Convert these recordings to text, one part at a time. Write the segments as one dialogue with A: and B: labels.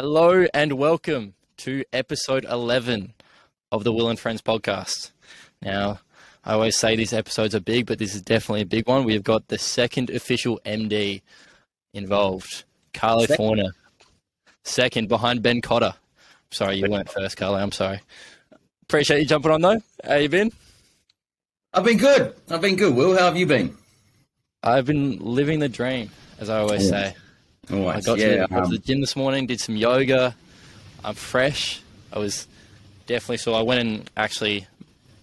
A: Hello and welcome to episode 11 of the Will and Friends podcast. Now, I always say these episodes are big, but this is definitely a big one. We've got the second official MD involved, Carlo second. Fauna. Second, behind Ben Cotter. Sorry, you weren't first, Carlo. I'm sorry. Appreciate you jumping on, though. How you been?
B: I've been good. I've been good. Will, how have you been?
A: I've been living the dream, as I always say. I got, yeah, to, um, to the gym this morning, did some yoga. I'm fresh. I was definitely so. I went and actually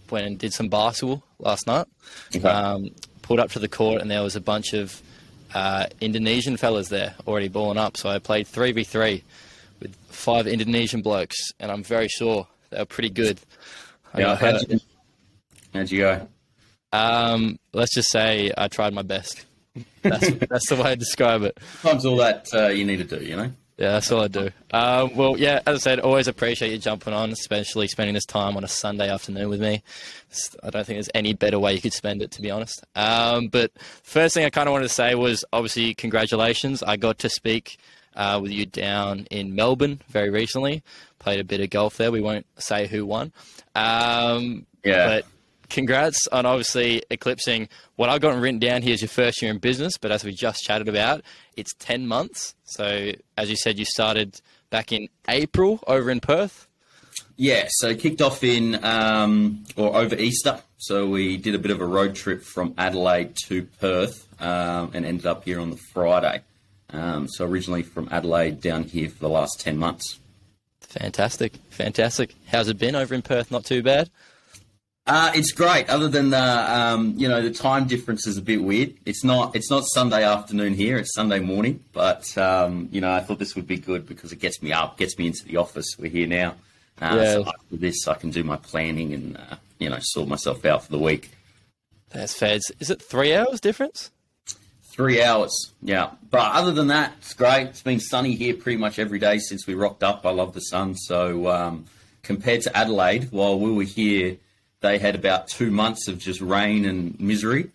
A: went and did some basketball last night. Okay. Um, pulled up to the court and there was a bunch of uh, Indonesian fellas there already balling up. So I played three v three with five Indonesian blokes, and I'm very sure they were pretty good.
B: Yeah, how'd you, how'd you go?
A: Um, let's just say I tried my best. That's, that's the way I describe it.
B: Sometimes all that uh, you need to do, you know?
A: Yeah, that's all I do. Um, well, yeah, as I said, always appreciate you jumping on, especially spending this time on a Sunday afternoon with me. I don't think there's any better way you could spend it, to be honest. Um, but first thing I kind of wanted to say was obviously congratulations. I got to speak uh, with you down in Melbourne very recently. Played a bit of golf there. We won't say who won. Um, yeah. But congrats on obviously eclipsing what I've got written down here is your first year in business, but as we just chatted about, it's 10 months. So, as you said, you started back in April over in Perth.
B: Yeah, so kicked off in um, or over Easter. So we did a bit of a road trip from Adelaide to Perth um, and ended up here on the Friday. Um, so originally from Adelaide down here for the last 10 months.
A: Fantastic, fantastic. How's it been over in Perth? Not too bad.
B: Uh, it's great. Other than the, um, you know, the time difference is a bit weird. It's not, it's not Sunday afternoon here. It's Sunday morning. But um, you know, I thought this would be good because it gets me up, gets me into the office. We're here now. Uh, yeah. So after this, I can do my planning and uh, you know sort myself out for the week.
A: That's fair. Is it three hours difference?
B: Three hours, yeah. But other than that, it's great. It's been sunny here pretty much every day since we rocked up. I love the sun. So um, compared to Adelaide, while we were here they had about two months of just rain and misery,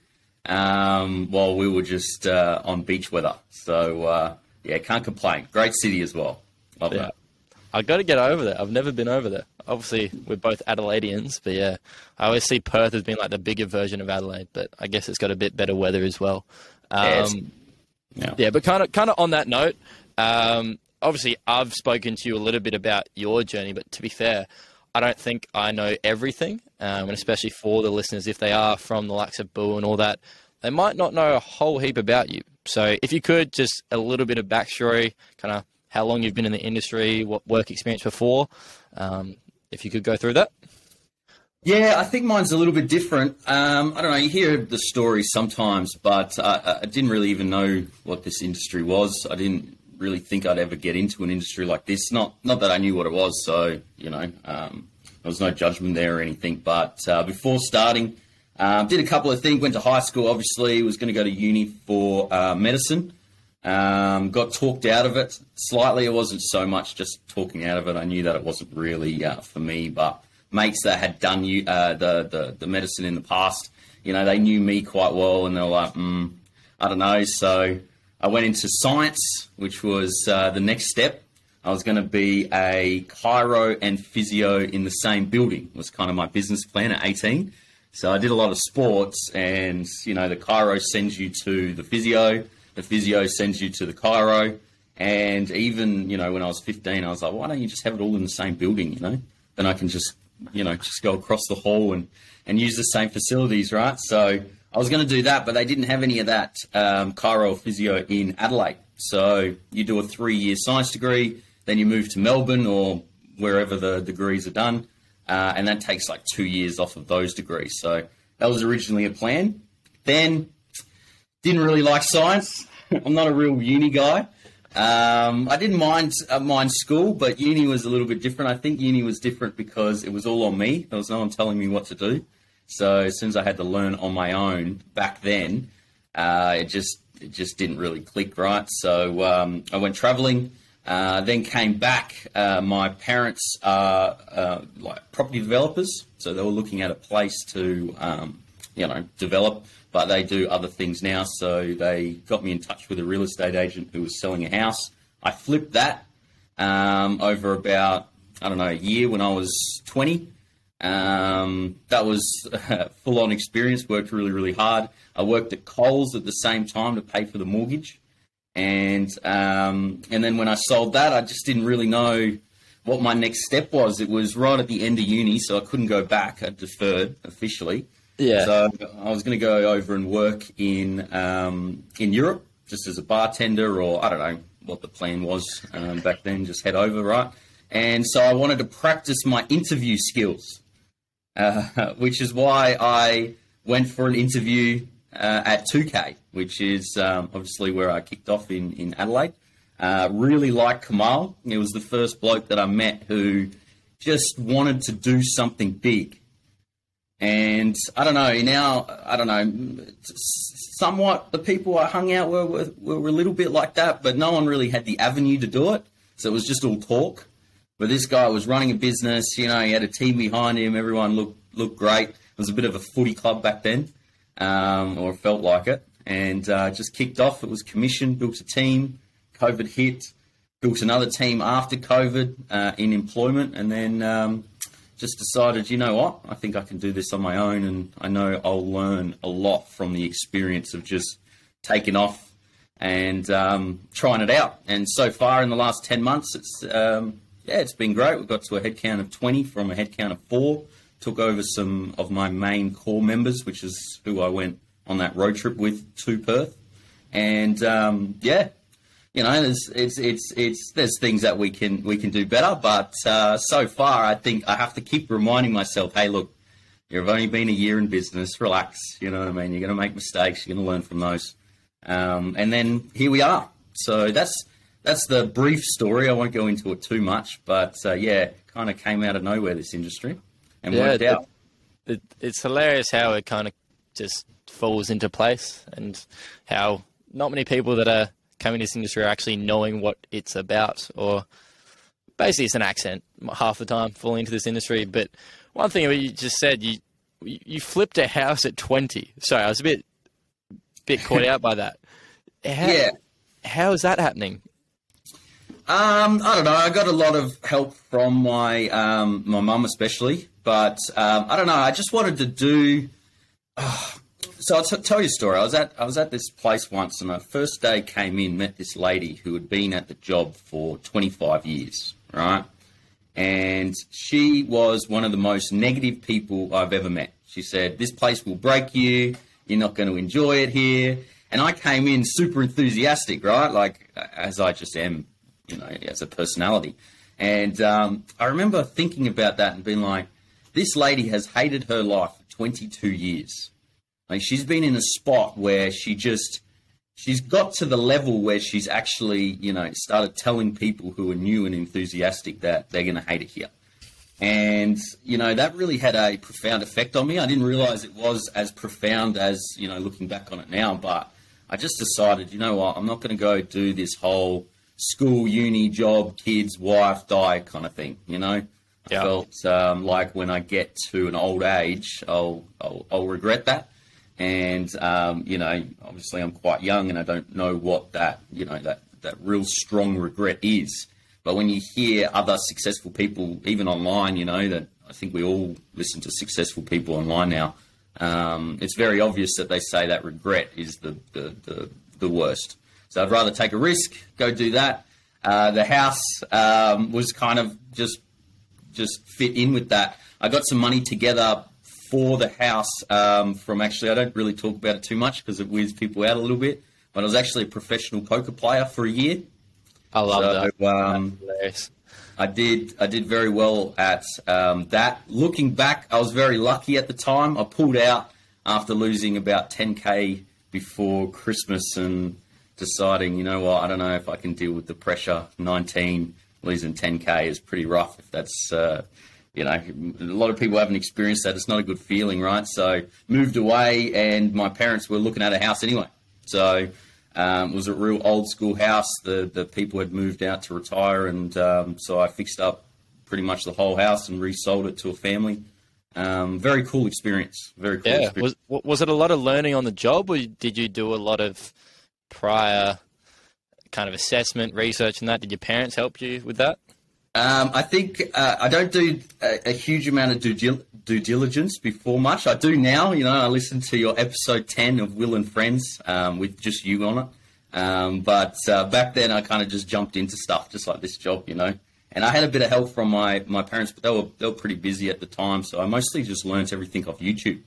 B: um, while we were just uh, on beach weather. So uh, yeah, can't complain. Great city as well. Love yeah. that.
A: I got to get over there. I've never been over there. Obviously, we're both Adelaideans, but yeah, I always see Perth as being like the bigger version of Adelaide. But I guess it's got a bit better weather as well. Um, yeah, yeah, but kind of, kind of on that note, um, obviously, I've spoken to you a little bit about your journey. But to be fair, I don't think I know everything, um, and especially for the listeners, if they are from the likes of Boo and all that, they might not know a whole heap about you. So if you could, just a little bit of backstory, kind of how long you've been in the industry, what work experience before, um, if you could go through that.
B: Yeah, I think mine's a little bit different. Um, I don't know. You hear the stories sometimes, but I, I didn't really even know what this industry was. I didn't really think I'd ever get into an industry like this. Not not that I knew what it was, so you know, um, there was no judgment there or anything. But uh, before starting, um, did a couple of things. Went to high school. Obviously, was going to go to uni for uh, medicine. Um, got talked out of it slightly. It wasn't so much just talking out of it. I knew that it wasn't really uh, for me. But mates that had done uh, the, the the medicine in the past, you know, they knew me quite well, and they were like, mm, I don't know. So I went into science, which was uh, the next step. I was going to be a chiro and physio in the same building. Was kind of my business plan at 18. So I did a lot of sports, and you know the chiro sends you to the physio, the physio sends you to the chiro, and even you know when I was 15, I was like, why don't you just have it all in the same building? You know, then I can just you know just go across the hall and and use the same facilities, right? So I was going to do that, but they didn't have any of that um, physio in Adelaide. So you do a three year science degree, then you move to Melbourne or wherever the degrees are done, uh, and that takes like two years off of those degrees. So that was originally a plan. Then didn't really like science. I'm not a real uni guy. Um, I didn't mind uh, mind school, but uni was a little bit different. I think uni was different because it was all on me. There was no one telling me what to do. So as soon as I had to learn on my own back then, uh, it just it just didn't really click right. So um, I went travelling. Uh, then came back. Uh, my parents are uh, like property developers, so they were looking at a place to um, you know develop, but they do other things now. So they got me in touch with a real estate agent who was selling a house. I flipped that. um, over about I don't know a year when I was 20. Um, that was full on experience. Worked really really hard. I worked at Coles at the same time to pay for the mortgage, and um, and then when I sold that, I just didn't really know what my next step was. It was right at the end of uni, so I couldn't go back. I deferred officially.
A: Yeah.
B: So I was going to go over and work in um, in Europe, just as a bartender, or I don't know what the plan was um, back then. Just head over, right? And so I wanted to practice my interview skills, uh, which is why I went for an interview uh, at 2K, which is um, obviously where I kicked off in in Adelaide. Uh, really liked Kamal. He was the first bloke that I met who just wanted to do something big. And I don't know, now, I don't know, somewhat the people I hung out were, were, were a little bit like that, but no one really had the avenue to do it. So it was just all talk. But this guy was running a business, you know, he had a team behind him, everyone looked, looked great. It was a bit of a footy club back then, um, or felt like it. And uh, just kicked off. It was commissioned, built a team. COVID hit, built another team after COVID uh, in employment, and then um, just decided, you know what, I think I can do this on my own, and I know I'll learn a lot from the experience of just taking off and um, trying it out. And so far in the last 10 months, it's um, yeah, it's been great. We got to a headcount of 20 from a headcount of four. Took over some of my main core members, which is who I went on that road trip with to Perth. And um, yeah, you know, there's it's it's it's there's things that we can we can do better, but uh, so far I think I have to keep reminding myself, hey, look, you've only been a year in business, relax. You know what I mean? You're going to make mistakes, you're going to learn from those, um, and then here we are. So that's that's the brief story. I won't go into it too much, but uh, yeah, kind of came out of nowhere this industry and yeah, worked out.
A: It, it, it's hilarious how it kind of just falls into place, and how not many people that are coming to this industry are actually knowing what it's about, or basically it's an accent half the time falling into this industry. But one thing you just said, you you flipped a house at twenty. Sorry, I was a bit bit caught out by that. How,
B: yeah,
A: how is that happening?
B: Um, I don't know. I got a lot of help from my um, my mum, especially. But um, I don't know. I just wanted to do. Uh, so I'll t- tell you a story. I was at I was at this place once, and my first day came in, met this lady who had been at the job for 25 years, right? And she was one of the most negative people I've ever met. She said, "This place will break you. You're not going to enjoy it here." And I came in super enthusiastic, right? Like as I just am, you know, as a personality. And um, I remember thinking about that and being like, "This lady has hated her life for 22 years." Like she's been in a spot where she just she's got to the level where she's actually, you know, started telling people who are new and enthusiastic that they're going to hate it here. And, you know, that really had a profound effect on me. I didn't realize it was as profound as, you know, looking back on it now, but I just decided, you know what, I'm not going to go do this whole school, uni, job, kids, wife, die kind of thing, you know? I felt um, like when I get to an old age, I'll, I'll, I'll regret that and um, you know, obviously, I'm quite young, and I don't know what that you know that that real strong regret is. But when you hear other successful people, even online, you know that I think we all listen to successful people online now. Um, it's very obvious that they say that regret is the, the, the, the, worst. So I'd rather take a risk, go do that. Uh, the house um, was kind of just just fit in with that. I got some money together for the house um, from actually, I don't really talk about it too much because it weirds people out a little bit. But I was actually a professional poker player for a year.
A: I love so,
B: that. Um, I did. I did very well at um, that. Looking back, I was very lucky at the time. I pulled out after losing about 10k before Christmas and deciding, you know what, I don't know if I can deal with the pressure. 19 losing 10k is pretty rough. If that's uh, you know, a lot of people haven't experienced that. It's not a good feeling, right? So moved away, and my parents were looking at a house anyway. So um, it was a real old school house. The the people had moved out to retire, and um, so I fixed up pretty much the whole house and resold it to a family. Um, very cool experience. Very cool.
A: Yeah.
B: Experience.
A: Was was it a lot of learning on the job, or did you do a lot of prior kind of assessment, research, and that? Did your parents help you with that?
B: Um, I think uh, I don't do a, a, huge amount of due, due diligence before much. I do now. You know, I listened to your episode ten of Will and Friends um, with just you on it. Um, but uh, back then, I kind of just jumped into stuff, just like this job, you know. And I had a bit of help from my, my parents, but they were they were pretty busy at the time, so I mostly just learnt everything off YouTube.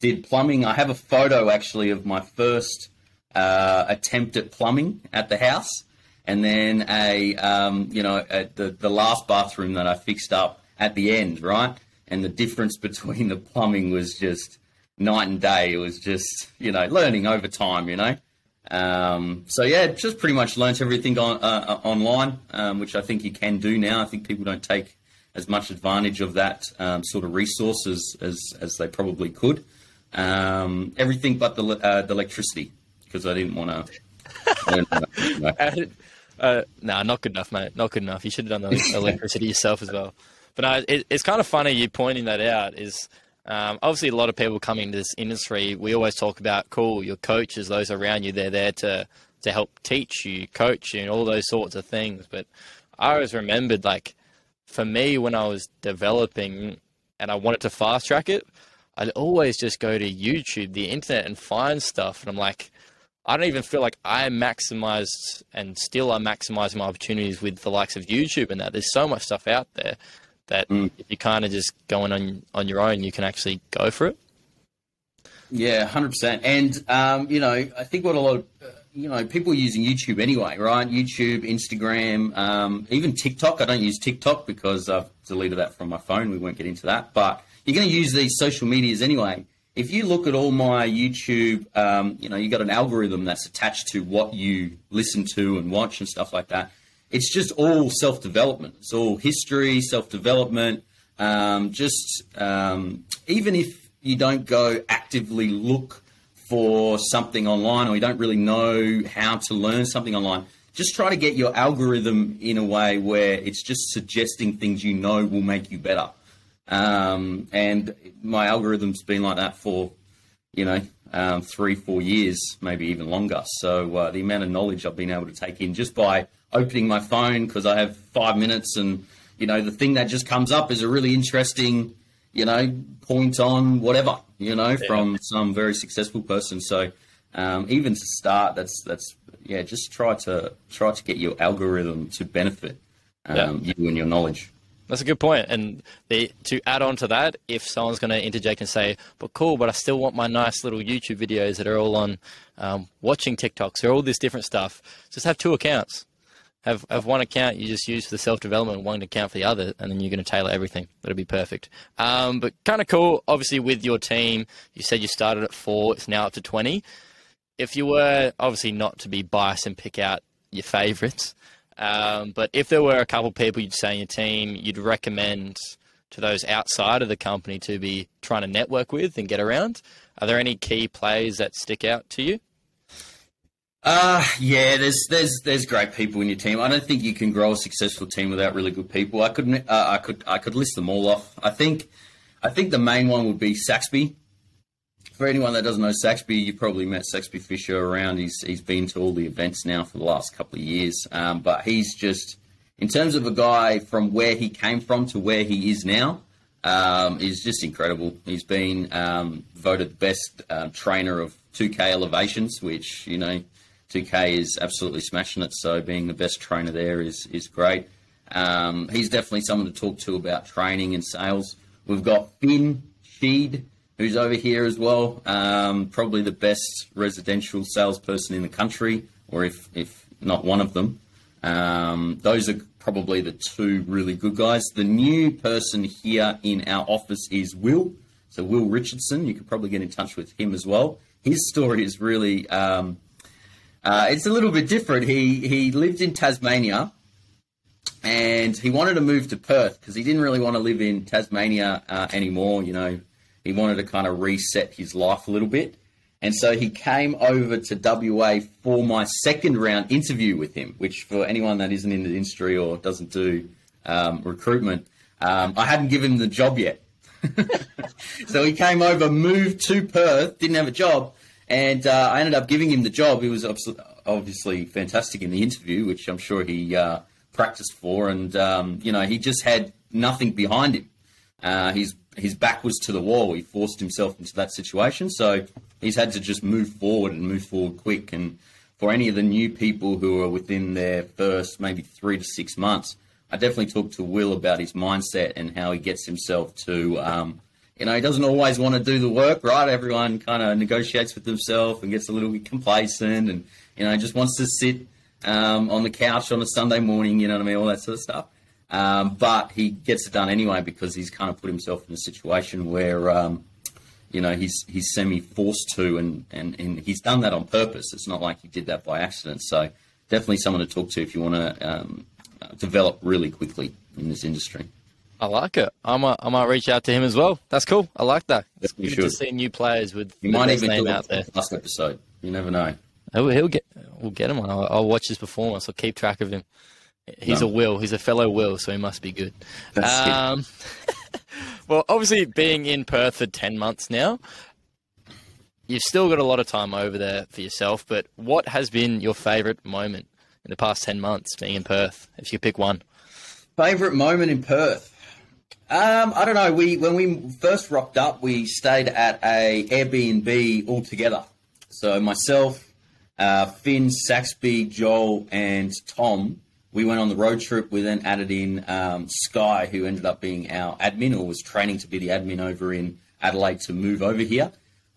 B: Did plumbing. I have a photo actually of my first uh, attempt at plumbing at the house and then a um, you know the the last bathroom that I fixed up at the end, right? And the difference between the plumbing was just night and day. It was just you know learning over time, you know. Um, so yeah, just pretty much learnt everything on uh, uh, online, um, which I think you can do now. I think people don't take as much advantage of that um, sort of resources as, as they probably could. Um, everything but the uh, the electricity because I didn't want
A: to. Uh, nah, not good enough, mate. Not good enough. You should have done the electricity yourself as well. But no, it, it's kind of funny you pointing that out. Is um, obviously a lot of people coming into this industry. We always talk about cool. Your coaches, those around you, they're there to to help teach you, coach you, and all those sorts of things. But I always remembered, like, for me, when I was developing and I wanted to fast track it, I'd always just go to YouTube, the internet, and find stuff. And I'm like, I don't even feel like I maximized and still are maximizing my opportunities with the likes of YouTube and that. There's so much stuff out there that mm. if you're kind of just going on on your own, you can actually go for it.
B: Yeah, hundred percent. And um, you know, I think what a lot of uh, you know people are using YouTube anyway, right? YouTube, Instagram, um, even TikTok. I don't use TikTok because I've deleted that from my phone. We won't get into that, but you're going to use these social medias anyway if you look at all my YouTube, um, you know, you got an algorithm that's attached to what you listen to and watch and stuff like that. It's just all self development. It's all history, self development. Um, just um, even if you don't go actively look for something online or you don't really know how to learn something online, just try to get your algorithm in a way where it's just suggesting things you know will make you better. Um, and my algorithm's been like that for, you know, um, three, four years, maybe even longer. So uh, the amount of knowledge I've been able to take in just by opening my phone because I have five minutes and, you know, the thing that just comes up is a really interesting, you know, point on whatever, you know, yeah. from some very successful person. So um, even to start, that's, that's, yeah, just try to try to get your algorithm to benefit um, yeah. you and your knowledge.
A: That's a good point. And the, to add on to that, if someone's going to interject and say, "But cool, but I still want my nice little YouTube videos that are all on um, watching TikToks or all this different stuff," just have two accounts. Have have one account you just use for the self development, one account for the other, and then you're going to tailor everything. That'll be perfect. Um, but kind of cool. Obviously, with your team, you said you started at four. It's now up to twenty. If you were obviously not to be biased and pick out your favourites, um, but if there were a couple people you'd say in your team, you'd recommend to those outside of the company to be trying to network with and get around. Are there any key players that stick out to you?
B: Uh yeah, there's there's there's great people in your team. I don't think you can grow a successful team without really good people. I could uh, I could I could list them all off. I think I think the main one would be Saxby for anyone that doesn't know Saxby, you probably met Saxby Fisher around. He's he's been to all the events now for the last couple of years. Um, but he's just, in terms of a guy from where he came from to where he is now, um, is just incredible. He's been um, voted the best uh, trainer of 2K elevations, which you know, 2K is absolutely smashing it. So being the best trainer there is is great. Um, he's definitely someone to talk to about training and sales. We've got Finn Sheed who's over here as well. Um, probably the best residential salesperson in the country, or if, if not one of them. Um, those are probably the two really good guys. The new person here in our office is Will. So Will Richardson, you could probably get in touch with him as well. His story is really, um, uh, it's a little bit different. He he lived in Tasmania, and he wanted to move to Perth because he didn't really want to live in Tasmania uh, anymore. You know, he wanted to kind of reset his life a little bit. And so he came over to WA for my second round interview with him, which for anyone that isn't in the industry or doesn't do um, recruitment, um, I hadn't given him the job yet. so he came over, moved to Perth, didn't have a job, and uh, I ended up giving him the job. He was obviously fantastic in the interview, which I'm sure he uh, practiced for, and um, you know he just had nothing behind him. Uh, his his back was to the wall. He forced himself into that situation, so he's had to just move forward and move forward quick. And for any of the new people who are within their first maybe three to six months, I definitely talked to Will about his mindset and how he gets himself to. Um, you know, he doesn't always want to do the work, right? Everyone kind of negotiates with themselves and gets a little bit complacent and, you know, just wants to sit um, on the couch on a Sunday morning, you know what I mean? All that sort of stuff. Um, but he gets it done anyway because he's kind of put himself in a situation where, um, you know, he's he's semi forced to, and, and, and he's done that on purpose. It's not like he did that by accident. So definitely someone to talk to if you want to um, develop really quickly in this industry.
A: I like it. I might, I might reach out to him as well. That's cool. I like that. It's
B: You
A: good
B: should.
A: to see new players with
B: You
A: the
B: might even
A: name out there.
B: last episode. You never know.
A: He'll, he'll get, we'll get him on. I'll, I'll watch his performance. I'll keep track of him. He's
B: No.
A: a Will. He's a fellow Will, so he must be good. Um, well, obviously, being in Perth for 10 months now, you've still got a lot of time over there for yourself, but what has been your favourite moment in the past 10 months being in Perth, if you pick one?
B: Favorite moment in Perth? Um, I don't know. We when we first rocked up, we stayed at a Airbnb all together. So myself, uh, Finn, Saxby, Joel, and Tom. We went on the road trip. We then added in um, Sky, who ended up being our admin or was training to be the admin over in Adelaide to move over here.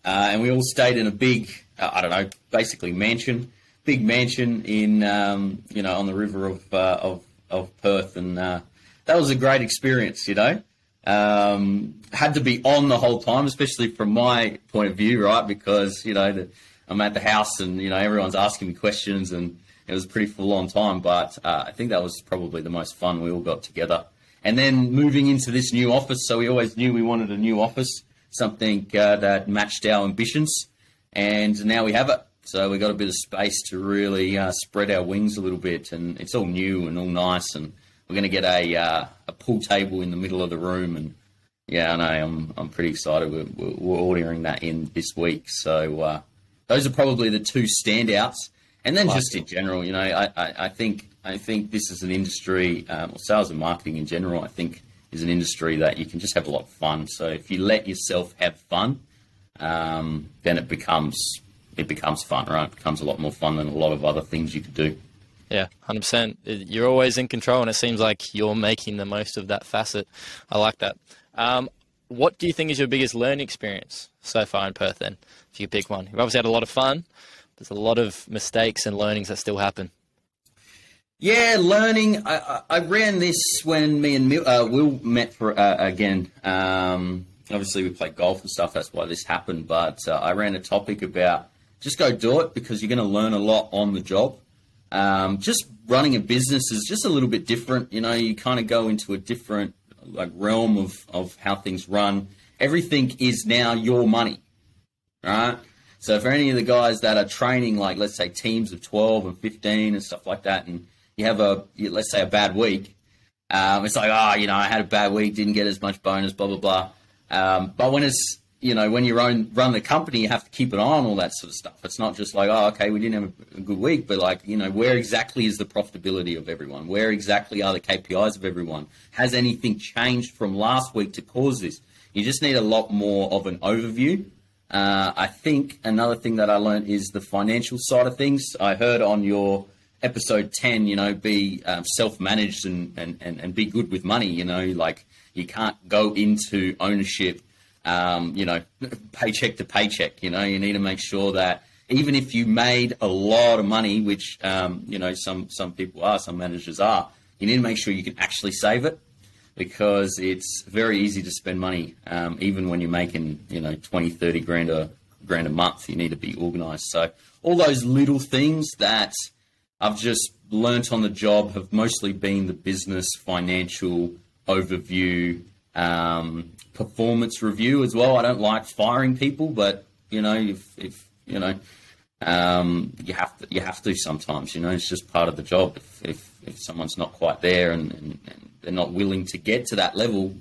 B: Uh, and we all stayed in a big, uh, I don't know, basically mansion, big mansion in, um, you know, on the river of uh, of, of Perth, and uh, that was a great experience. You know, um, had to be on the whole time, especially from my point of view, right? Because you know, the, I'm at the house, and you know, everyone's asking me questions, and it was a pretty full on time. But uh, I think that was probably the most fun we all got together. And then moving into this new office, so we always knew we wanted a new office, something uh, that matched our ambitions, and now we have it. So we got a bit of space to really uh, spread our wings a little bit, and it's all new and all nice. And we're going to get a uh, a pool table in the middle of the room, and yeah, I know I'm I'm pretty excited. We're, we're ordering that in this week, so uh, those are probably the two standouts. And then just in general, you know, I, I, I think I think this is an industry, um, or sales and marketing in general. I think is an industry that you can just have a lot of fun. So if you let yourself have fun, um, then it becomes it becomes fun, right? It becomes a lot more fun than a lot of other things you could do.
A: Yeah, hundred percent. You're always in control, and it seems like you're making the most of that facet. I like that. Um, what do you think is your biggest learning experience so far in Perth? Then, if you could pick one, you've obviously had a lot of fun. There's a lot of mistakes and learnings that still happen.
B: Yeah, learning. I, I, ran this when me and Mil, uh, Will met for uh, again. Um, obviously, we played golf and stuff. That's why this happened. But uh, I ran a topic about just go do it because you're going to learn a lot on the job. Um, just running a business is just a little bit different. You know, you kind of go into a different like realm of of how things run. Everything is now your money, right? So for any of the guys that are training, like let's say teams of 12 and 15 and stuff like that, and you have a, let's say a bad week, um, it's like, oh, you know, I had a bad week, didn't get as much bonus, blah, blah, blah. Um, but when it's, you know, when you own, run the company, you have to keep an eye on all that sort of stuff. It's not just like, oh, okay, we didn't have a good week, but like, you know, where exactly is the profitability of everyone? Where exactly are the KPIs of everyone? Has anything changed from last week to cause this? You just need a lot more of an overview. Uh, I think another thing that I learned is the financial side of things. I heard on your episode 10, you know, be um, self managed and, and, and, and be good with money. You know, like you can't go into ownership, um, you know, paycheck to paycheck. You know, you need to make sure that even if you made a lot of money, which, um, you know, some, some people are, some managers are, you need to make sure you can actually save it because it's very easy to spend money, um, even when you're making, you know, 20, 30 grand a, grand a month. You need to be organized. So all those little things that I've just learnt on the job have mostly been the business, financial overview, um, performance review as well. I don't like firing people, but you know, if, if you know, um, you have to you have to sometimes. You know, it's just part of the job. If if, if someone's not quite there and, and, and they're not willing to get to that level,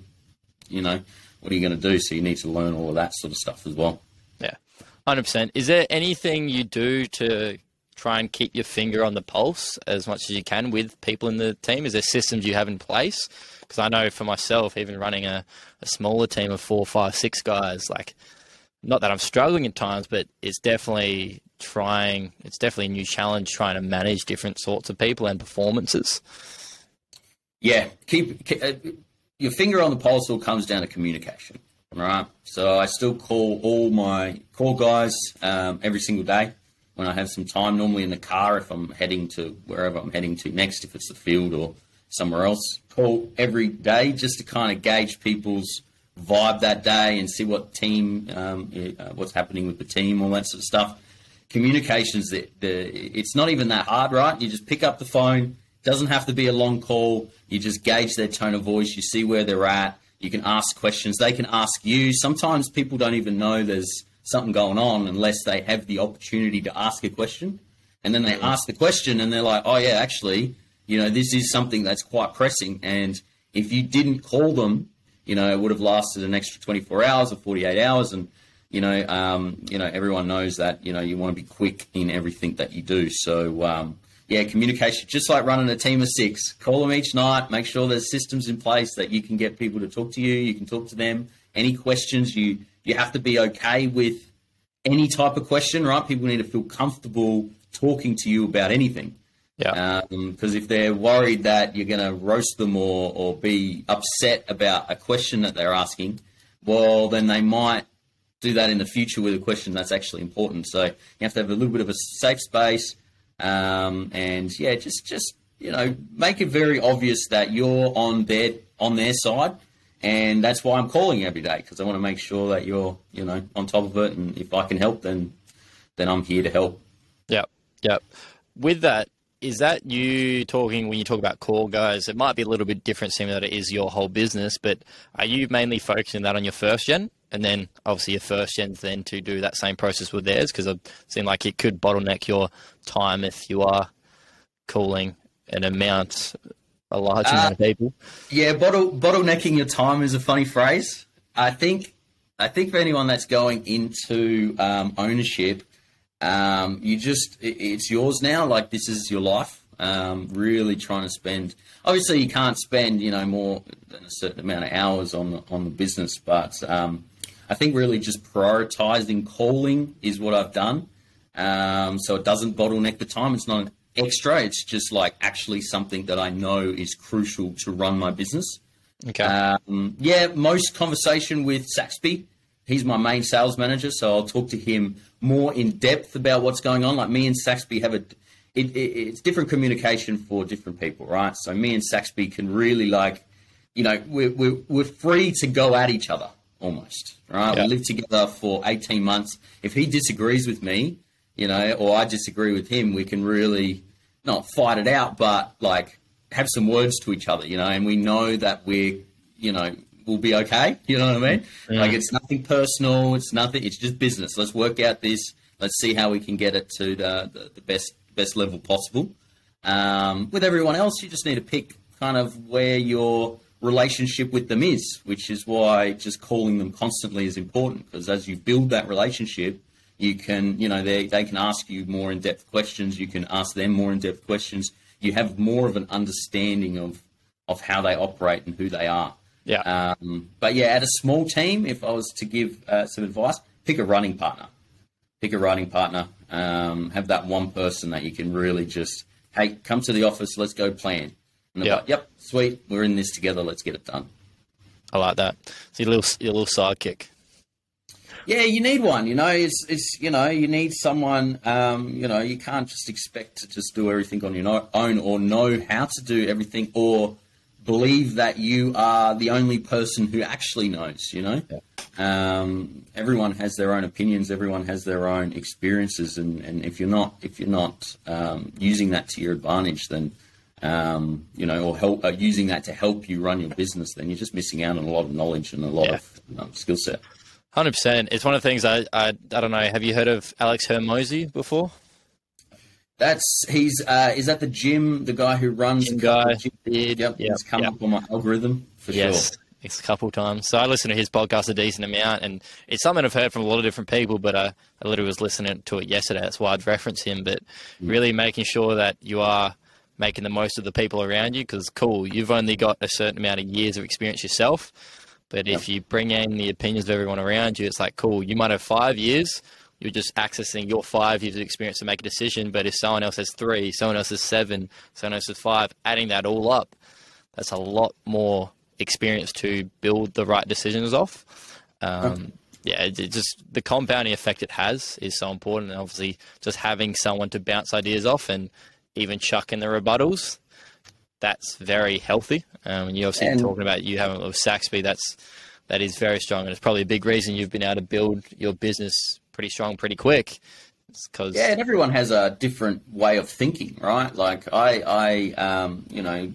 B: you know, what are you going to do? So you need to learn all of that sort of stuff as well.
A: Yeah, hundred percent. Is there anything you do to try and keep your finger on the pulse as much as you can with people in the team? Is there systems you have in place? Because I know for myself, even running a, a smaller team of four, five, six guys, like not that I'm struggling at times, but it's definitely trying. It's definitely a new challenge trying to manage different sorts of people and performances.
B: Yeah, keep, keep uh, your finger on the pulse. All comes down to communication, right? So I still call all my call guys um, every single day when I have some time. Normally in the car if I'm heading to wherever I'm heading to next, if it's the field or somewhere else. Call every day just to kind of gauge people's vibe that day and see what team, um, uh, what's happening with the team, all that sort of stuff. Communications, the, the, it's not even that hard, right? You just pick up the phone. Doesn't have to be a long call. You just gauge their tone of voice. You see where they're at. You can ask questions. They can ask you. Sometimes people don't even know there's something going on unless they have the opportunity to ask a question. And then they mm-hmm. ask the question and they're like, oh, yeah, actually, you know, this is something that's quite pressing. And if you didn't call them you know, it would have lasted an extra 24 hours or 48 hours. And, you know, um, you know, everyone knows that, you know, you want to be quick in everything that you do. So, um, yeah, communication, just like running a team of six, call them each night, make sure there's systems in place that you can get people to talk to you. You can talk to them. Any questions, you, you have to be okay with any type of question, right? People need to feel comfortable talking to you about anything.
A: Yeah.
B: Because um, if they're worried that you're going to roast them or, or be upset about a question that they're asking, well, then they might do that in the future with a question that's actually important. So you have to have a little bit of a safe space, um, and yeah, just just you know make it very obvious that you're on their on their side, and that's why I'm calling you every day because I want to make sure that you're you know on top of it, and if I can help, then then I'm here to help.
A: Yep, yep. With that, is that you talking when you talk about core guys? It might be a little bit different, seeing that it is your whole business, but are you mainly focusing that on your first gen? And then obviously your first gens then to do that same process with theirs because it seems like it could bottleneck your time if you are calling an amount, a large uh, amount of people.
B: Yeah, bottle, bottlenecking your time is a funny phrase. I think I think for anyone that's going into um, ownership, um, you just it, it's yours now. Like this is your life. Um, really trying to spend. Obviously, you can't spend you know more than a certain amount of hours on the, on the business, but um, I think really just prioritizing calling is what I've done. Um, so it doesn't bottleneck the time. It's not an extra. It's just like actually something that I know is crucial to run my business.
A: Okay.
B: Um, yeah, most conversation with Saxby he's my main sales manager, so I'll talk to him more in depth about what's going on. Like me and Saxby have a, it, it, it's different communication for different people, right? So me and Saxby can really like, you know, we're, we're, we're free to go at each other almost, right? Yeah. We live together for 18 months. If he disagrees with me, you know, or I disagree with him, we can really not fight it out, but like have some words to each other, you know, and we know that we're, you know, we'll be okay. You know what I mean? Yeah. Like it's nothing personal. It's nothing. It's just business. Let's work out this. Let's see how we can get it to the, the, the best best level possible. Um, with everyone else, you just need to pick kind of where your relationship with them is, which is why just calling them constantly is important because as you build that relationship, you can, you know, they, they can ask you more in depth questions. You can ask them more in depth questions. You have more of an understanding of, of how they operate and who they are.
A: Yeah.
B: Um, but yeah, at a small team, if I was to give uh, some advice, pick a running partner. Pick a running partner. Um, have that one person that you can really just, hey, come to the office, let's go plan. And they're like, yep, sweet, we're in this together, let's get it done.
A: I like that. So your little, your little sidekick.
B: Yeah, you need one. You know, it's it's you know you need someone. Um, you know, you can't just expect to just do everything on your own or know how to do everything or believe that you are the only person who actually knows. You know, yeah. um, everyone has their own opinions. Everyone has their own experiences, and, and if you're not if you're not um, using that to your advantage, then um, you know, or help uh, using that to help you run your business, then you're just missing out on a lot of knowledge and a lot yeah. of skill set.
A: Hundred percent. It's one of the things I, I I don't know. Have you heard of Alex Hormozi before?
B: That's he's uh, is that the gym the guy who runs
A: gym guy
B: gym? Yep, yep, he's come yep. up on my algorithm for
A: yes,
B: sure.
A: a couple times. So I listen to his podcast a decent amount, and it's something I've heard from a lot of different people. But I, I literally was listening to it yesterday. That's why I'd reference him. But really making sure that you are making the most of the people around you, because cool, you've only got a certain amount of years of experience yourself. But if you bring in the opinions of everyone around you, it's like cool. You might have five years. You're just accessing your five years of experience to make a decision. But if someone else has three, someone else has seven, someone else has five, adding that all up, that's a lot more experience to build the right decisions off. Um, yeah, it, it just the compounding effect it has is so important. And obviously, just having someone to bounce ideas off and even chuck in the rebuttals, that's very healthy. Um, and you obviously
B: And-
A: talking about you having with Saxby, that's that is very strong, and it's probably a big reason you've been able to build your business pretty strong, pretty quick. Because
B: Yeah, and everyone has a different way of thinking, right? Like I, I, um, you know,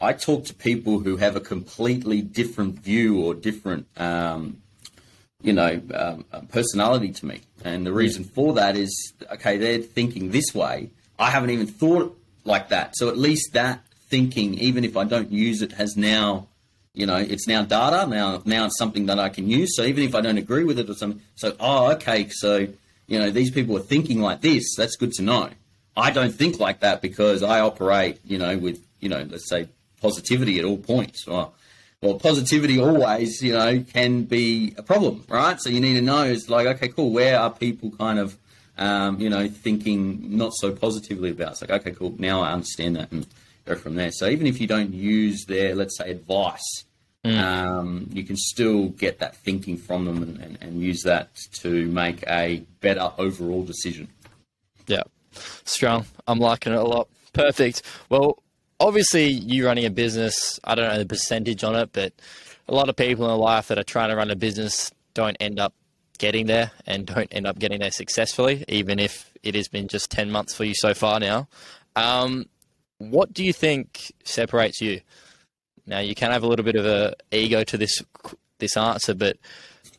B: I talk to people who have a completely different view or different, um, you know, um, personality to me, and the reason for that is okay, they're thinking this way. I haven't even thought like that, so at least that thinking, even if I don't use it, has now you know, it's now data. Now, now it's something that I can use. So even if I don't agree with it or something, so oh, okay, so you know, these people are thinking like this. That's good to know. I don't think like that because I operate, you know, with you know, let's say positivity at all points. Well, well, positivity always, you know, can be a problem, right? So you need to know it's like, okay, cool. Where are people kind of, um, you know, thinking not so positively about? It's like, okay, cool. Now I understand that and go from there. So even if you don't use their, let's say, advice, um, you can still get that thinking from them and, and, and use that to make a better overall decision.
A: Yeah, strong. I'm liking it a lot. Perfect. Well, obviously, you running a business, I don't know the percentage on it, but a lot of people in life that are trying to run a business don't end up getting there and don't end up getting there successfully, even if it has been just 10 months for you so far now. Um, what do you think separates you? Now, you can have a little bit of a ego to this this answer, but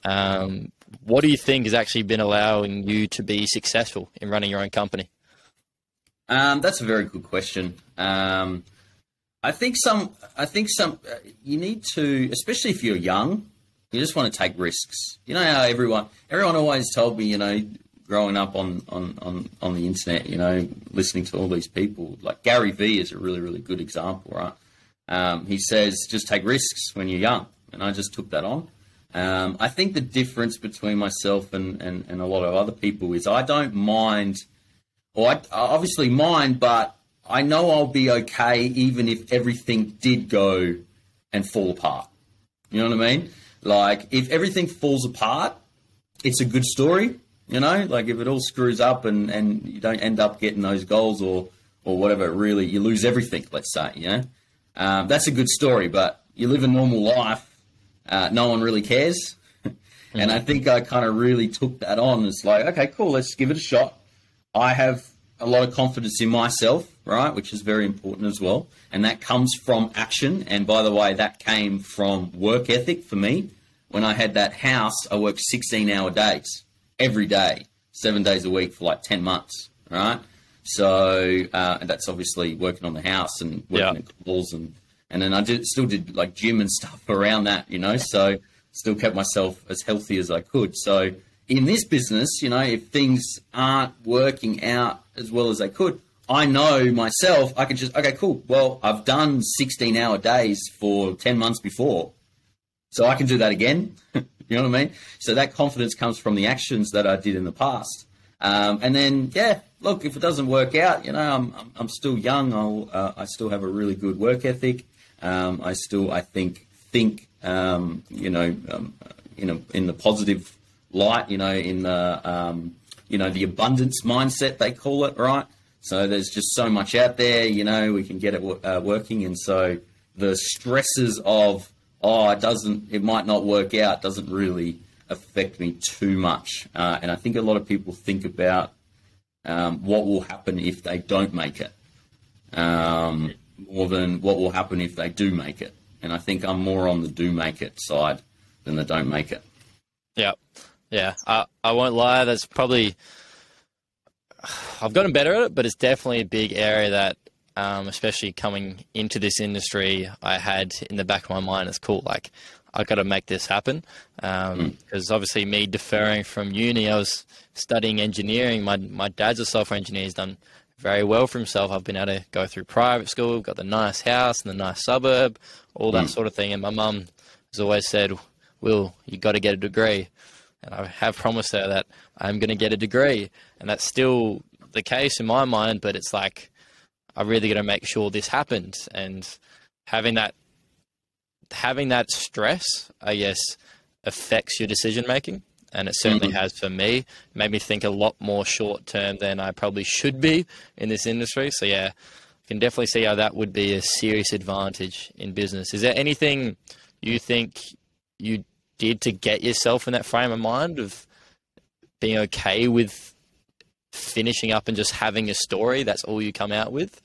A: um, what do you think has actually been allowing you to be successful in running your own company?
B: Um, that's a very good question. Um, I think some. I think some. Uh, you need to, especially if you're young, you just want to take risks. You know how everyone, everyone always told me, you know, growing up on on on on the internet, you know, listening to all these people, like Gary Vee is a really really good example, right? Um, he says just take risks when you're young, and I just took that on. Um, I think the difference between myself and, and, and a lot of other people is I don't mind well, I, I obviously mind, but I know I'll be okay even if everything did go and fall apart. You know what I mean? Like, if everything falls apart, it's a good story. You know, like if it all screws up and, and you don't end up getting those goals or, or whatever, really, you lose everything, let's say, you know? Um, that's a good story, but you live a normal life, uh, no one really cares. and I think I kind of really took that on. It's like, okay, cool, let's give it a shot. I have a lot of confidence in myself, right, which is very important as well. And that comes from action. And by the way, that came from work ethic for me. When I had that house, I worked 16 hour days every day, seven days a week for like 10 months, right? So uh, and that's obviously working on the house and working
A: Yeah.
B: at Coles and and then I did still did like gym and stuff around that, you know. So still kept myself as healthy as I could. So in this business, you know, if things aren't working out as well as they could, I know myself. I can just okay, cool. Well, I've done 16 hour days for 10 months before, so I can do that again. you know what I mean? So that confidence comes from the actions that I did in the past. Um, and then, yeah, look, if it doesn't work out, you know, I'm, I'm, I'm still young. I'll, uh, I still have a really good work ethic. Um, I still, I think, think, um, you know, um, you know, in the positive light, you know, in the, um, you know, the abundance mindset they call it, right? So there's just so much out there, you know, we can get it uh, working, and so the stresses of oh, it doesn't, it might not work out, doesn't really affect me too much. Uh, and I think a lot of people think about um, what will happen if they don't make it, um, more than what will happen if they do make it. And I think I'm more on the do make it side than the don't make it.
A: Yeah, yeah. I I won't lie. That's probably I've gotten better at it, but it's definitely a big area that, um, especially coming into this industry, I had in the back of my mind. It's cool. Like I got to make this happen. Because um, mm. obviously, me deferring from uni, I was studying engineering. My my dad's a software engineer. He's done very well for himself. I've been able to go through private school, got the nice house and the nice suburb, all that mm. sort of thing. And my mum has always said, "Will, you got to get a degree." And I have promised her that I'm going to get a degree, and that's still the case in my mind. But it's like I really got to make sure this happens, and having that having that stress, I guess, affects your decision making. And it certainly mm-hmm. has for me. It made me think a lot more short term than I probably should be in this industry. So, yeah, I can definitely see how that would be a serious advantage in business. Is there anything you think you did to get yourself in that frame of mind of being okay with finishing up and just having a story? That's all you come out with?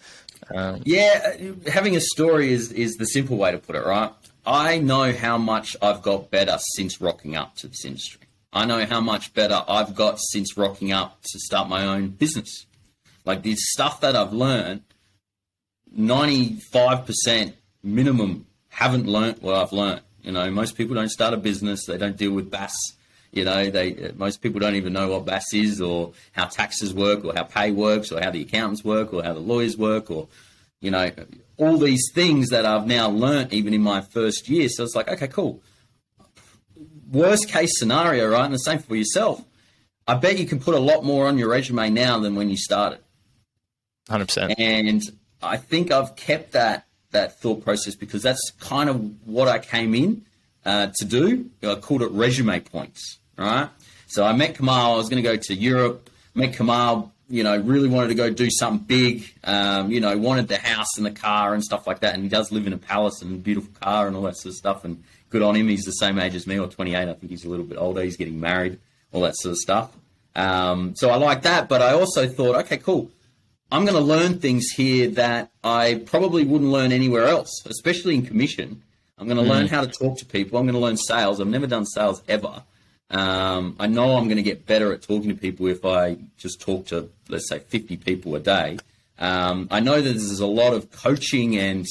B: Um, yeah, having a story is, is the simple way to put it, right? I know how much I've got better since rocking up to this industry. I know how much better I've got since rocking up to start my own business. Like the stuff that I've learned, 95% minimum haven't learnt what I've learned. You know, most people don't start a business, they don't deal with BAS. You know, they most people don't even know what BAS is or how taxes work or how pay works or how the accountants work or how the lawyers work or you know, all these things that I've now learnt even in my first year. So it's like, okay, cool. Worst case scenario, right? And the same for yourself. I bet you can put a lot more on your resume now than when you started.
A: 100%.
B: And I think I've kept that that thought process because that's kind of what I came in uh, to do. I called it resume points, right? So I met Kamal. I was going to go to Europe. Met Kamal you know, really wanted to go do something big, um, you know, wanted the house and the car and stuff like that. And he does live in a palace and a beautiful car and all that sort of stuff. And good on him. He's the same age as me, or 28. I think he's a little bit older. He's getting married, all that sort of stuff. Um, so I like that. But I also thought, okay, cool. I'm going to learn things here that I probably wouldn't learn anywhere else, especially in commission. I'm going to mm. learn how to talk to people. I'm going to learn sales. I've never done sales ever. Um, I know I'm going to get better at talking to people if I just talk to, let's say, 50 people a day. Um, I know that there's a lot of coaching and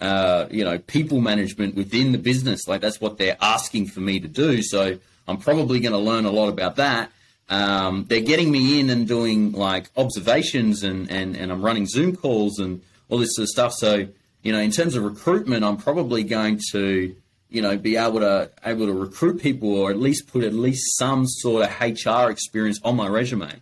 B: uh, you know people management within the business. Like that's what they're asking for me to do. So I'm probably going to learn a lot about that. Um, they're getting me in and doing like observations and, and, and I'm running Zoom calls and all this sort of stuff. So, you know, in terms of recruitment, I'm probably going to you know, be able to able to recruit people or at least put at least some sort of HR experience on my resume.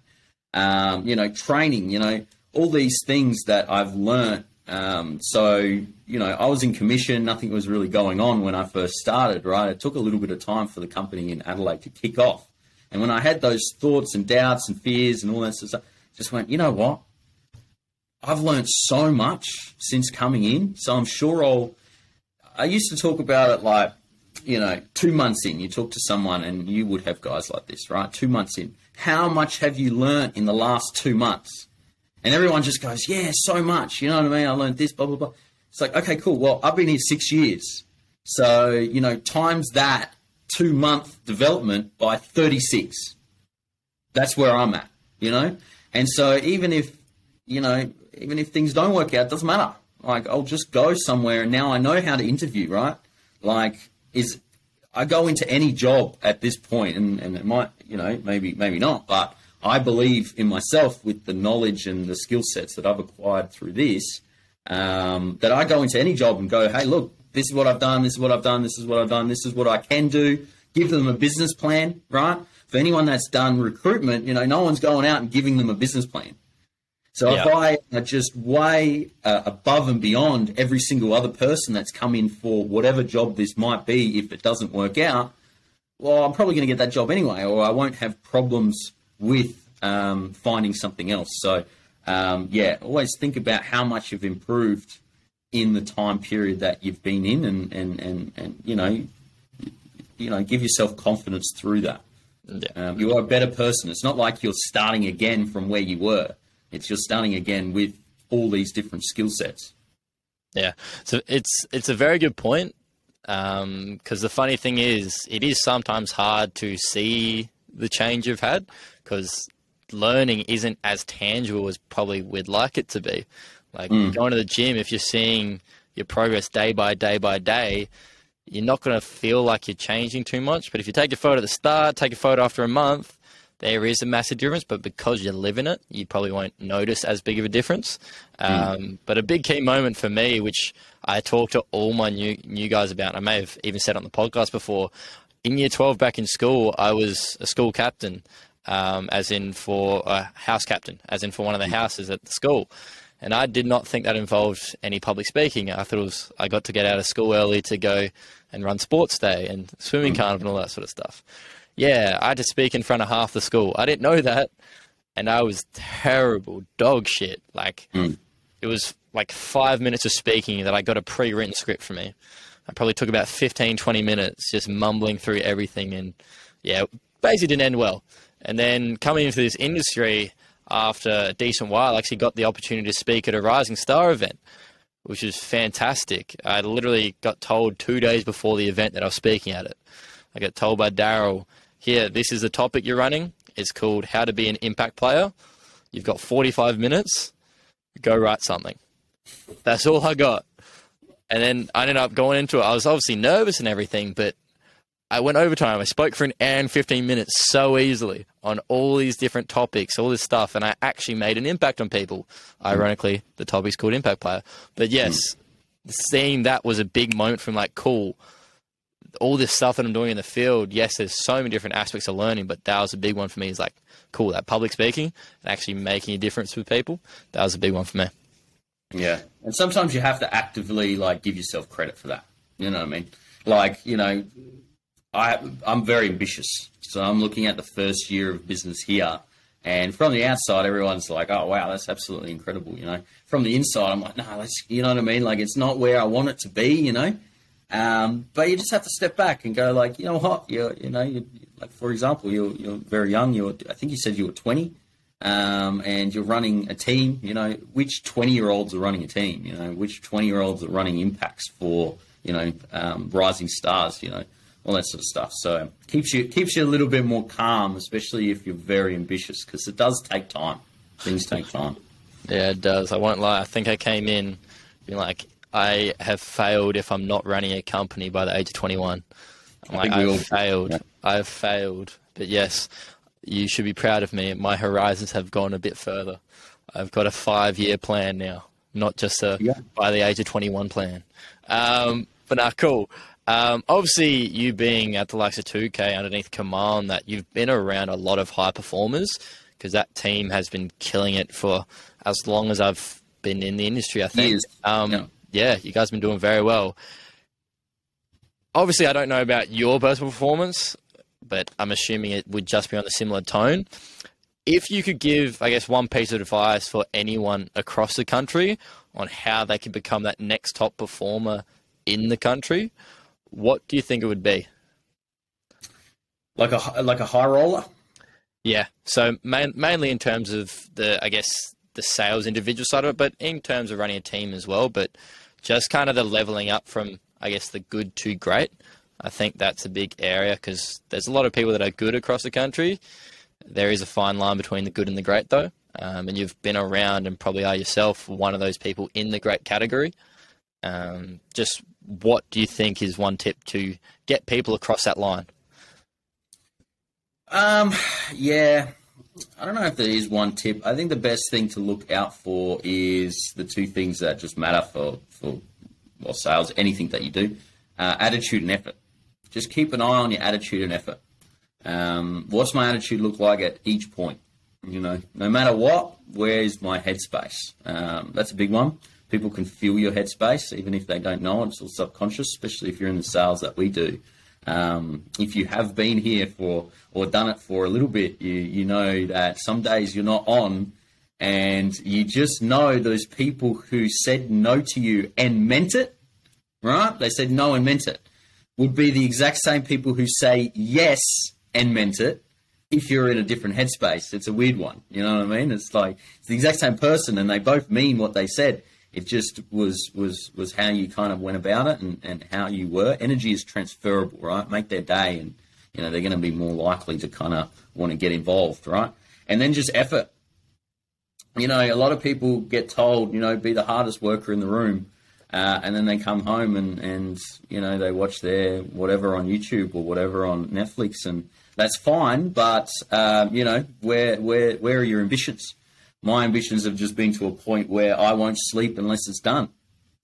B: Um, you know, training, you know, all these things that I've learned. Um, so, you know, I was in commission, nothing was really going on when I first started, right? It took a little bit of time for the company in Adelaide to kick off. And when I had those thoughts and doubts and fears and all that sort of stuff, just went, you know what? I've learned so much since coming in, so I'm sure I'll I used to talk about it like, you know, two months in, you talk to someone and you would have guys like this, right? Two months in. How much have you learned in the last two months? And everyone just goes, yeah, so much. You know what I mean? I learned this, blah, blah, blah. It's like, okay, cool. Well, I've been here six years. So, you know, times that two month development by 36. That's where I'm at, you know? And so even if, you know, even if things don't work out, doesn't matter. Like I'll just go somewhere and now I know how to interview, right? Like is I go into any job at this point and, and it might, you know, maybe maybe not, but I believe in myself with the knowledge and the skill sets that I've acquired through this, um, that I go into any job and go, hey, look, this is what I've done, this is what I've done, this is what I've done, this is what I can do. Give them a business plan, right? For anyone that's done recruitment, you know, no one's going out and giving them a business plan. So yeah. if I are just way uh, above and beyond every single other person that's come in for whatever job this might be, if it doesn't work out, well, I'm probably going to get that job anyway, or I won't have problems with um, finding something else. So, um, yeah, always think about how much you've improved in the time period that you've been in, and and and, and you know, you know, give yourself confidence through that. Yeah. Um, you are a better person. It's not like you're starting again from where you were it's you're starting again with all these different skill sets.
A: Yeah, so it's it's a very good point because um, the funny thing is, it is sometimes hard to see the change you've had because learning isn't as tangible as probably we'd like it to be. Like mm. going to the gym, if you're seeing your progress day by day by day, you're not going to feel like you're changing too much. But if you take a photo at the start, take a photo after a month, there is a massive difference. But because you live in it, you probably won't notice as big of a difference. Um, But a big key moment for me, which I talk to all my new new guys about, I may have even said on the podcast before. In year 12 back in school, I was a school captain, um, as in for a house captain, as in for one of the houses at the school. And I did not think that involved any public speaking. I thought it was I got to get out of school early to go and run sports day and swimming hmm. carnival and all that sort of stuff. Yeah, I had to speak in front of half the school. I didn't know that, and I was terrible, dog shit. Like hmm. it was like five minutes of speaking that I got a pre-written script for me. I probably took about 15, 20 minutes just mumbling through everything, and yeah, basically didn't end well. And then coming into this industry after a decent while, I actually got the opportunity to speak at a Rising Star event, which was fantastic. I literally got told two days before the event that I was speaking at it. I got told by Daryl, here, this is the topic you're running. It's called How to Be an Impact Player. You've got 45 minutes. Go write something. That's all I got. And then I ended up going into it. I was obviously nervous and everything, but I went overtime. I spoke for an hour and 15 minutes so easily on all these different topics, all this stuff, and I actually made an impact on people. Ironically, the topic's called Impact Player. But yes, hmm. seeing that was a big moment from like, cool, all this stuff that I'm doing in the field, yes, there's so many different aspects of learning, but that was a big one for me. Is like, cool, that public speaking and actually making a difference with people. That was a big one for me.
B: Yeah, and sometimes you have to actively like give yourself credit for that. You know what I mean? Like you know, I I'm very ambitious, so I'm looking at the first year of business here, and from the outside, everyone's like, "Oh wow, that's absolutely incredible." You know, from the inside, I'm like, "No, that's you know what I mean? Like it's not where I want it to be." You know, um, but you just have to step back and go like, you know what? You're, you know, you're, like for example, you're you're very young. You're I think you said you were 20 um, and you're running a team, you know, which 20 year olds are running a team, you know, which 20 year olds are running impacts for, you know, um, rising stars, you know, all that sort of stuff. So keeps you keeps you a little bit more calm, especially if you're very ambitious, because it does take time. Things take time.
A: Yeah, it does. I won't lie. I think I came in being like, I have failed if I'm not running a company by the age of 21. I'm like,
B: we all-
A: I've failed.
B: yeah.
A: I've failed. But yes, you should be proud of me. My horizons have gone a bit further. I've got a five year plan now, not just a
B: Yeah.
A: by the age of 21 plan. Um, but nah, cool. Um, obviously, you being at the likes of 2K underneath Command, that you've been around a lot of high performers because that team has been killing it for as long as I've been in the industry. I think. Um,
B: Yeah.
A: yeah, you guys have been doing very well. Obviously, I don't know about your personal performance, but I'm assuming it would just be on a similar tone. If you could give, I guess, one piece of advice for anyone across the country on how they can become that next top performer in the country, what do you think it would be?
B: Like a like a high roller.
A: Yeah. So main, mainly in terms of the, I guess, the sales individual side of it, but in terms of running a team as well. But just kind of the leveling up from, I guess, the good to great. I think that's a big area because there's a lot of people that are good across the country. There is a fine line between the good and the great, though. Um, and you've been around and probably are yourself one of those people in the great category. Um, just what do you think is one tip to get people across that line?
B: Um, yeah, I don't know if there is one tip. I think the best thing to look out for is the two things that just matter for for well sales, anything that you do, uh, attitude and effort. Just keep an eye on your attitude and effort. Um, what's my attitude look like at each point? You know, no matter what, where's my headspace? Um, that's a big one. People can feel your headspace even if they don't know it. It's all subconscious, especially if you're in the sales that we do. Um, if you have been here for or done it for a little bit, you you know that some days you're not on, and you just know those people who said no to you and meant it, right? They said no and meant it. Would be the exact same people who say yes and meant it if you're in a different headspace. It's a weird one. You know what I mean? It's like it's the exact same person and they both mean what they said. It just was was was how you kind of went about it and, and how you were. Energy is transferable, right? Make their day and you know, they're gonna be more likely to kind of want to get involved, right? And then just effort. You know, a lot of people get told, you know, be the hardest worker in the room. uh, and then they come home and, and you know they watch their whatever on YouTube or whatever on Netflix, and that's fine. But uh, you know where where where are your ambitions? My ambitions have just been to a point where I won't sleep unless it's done.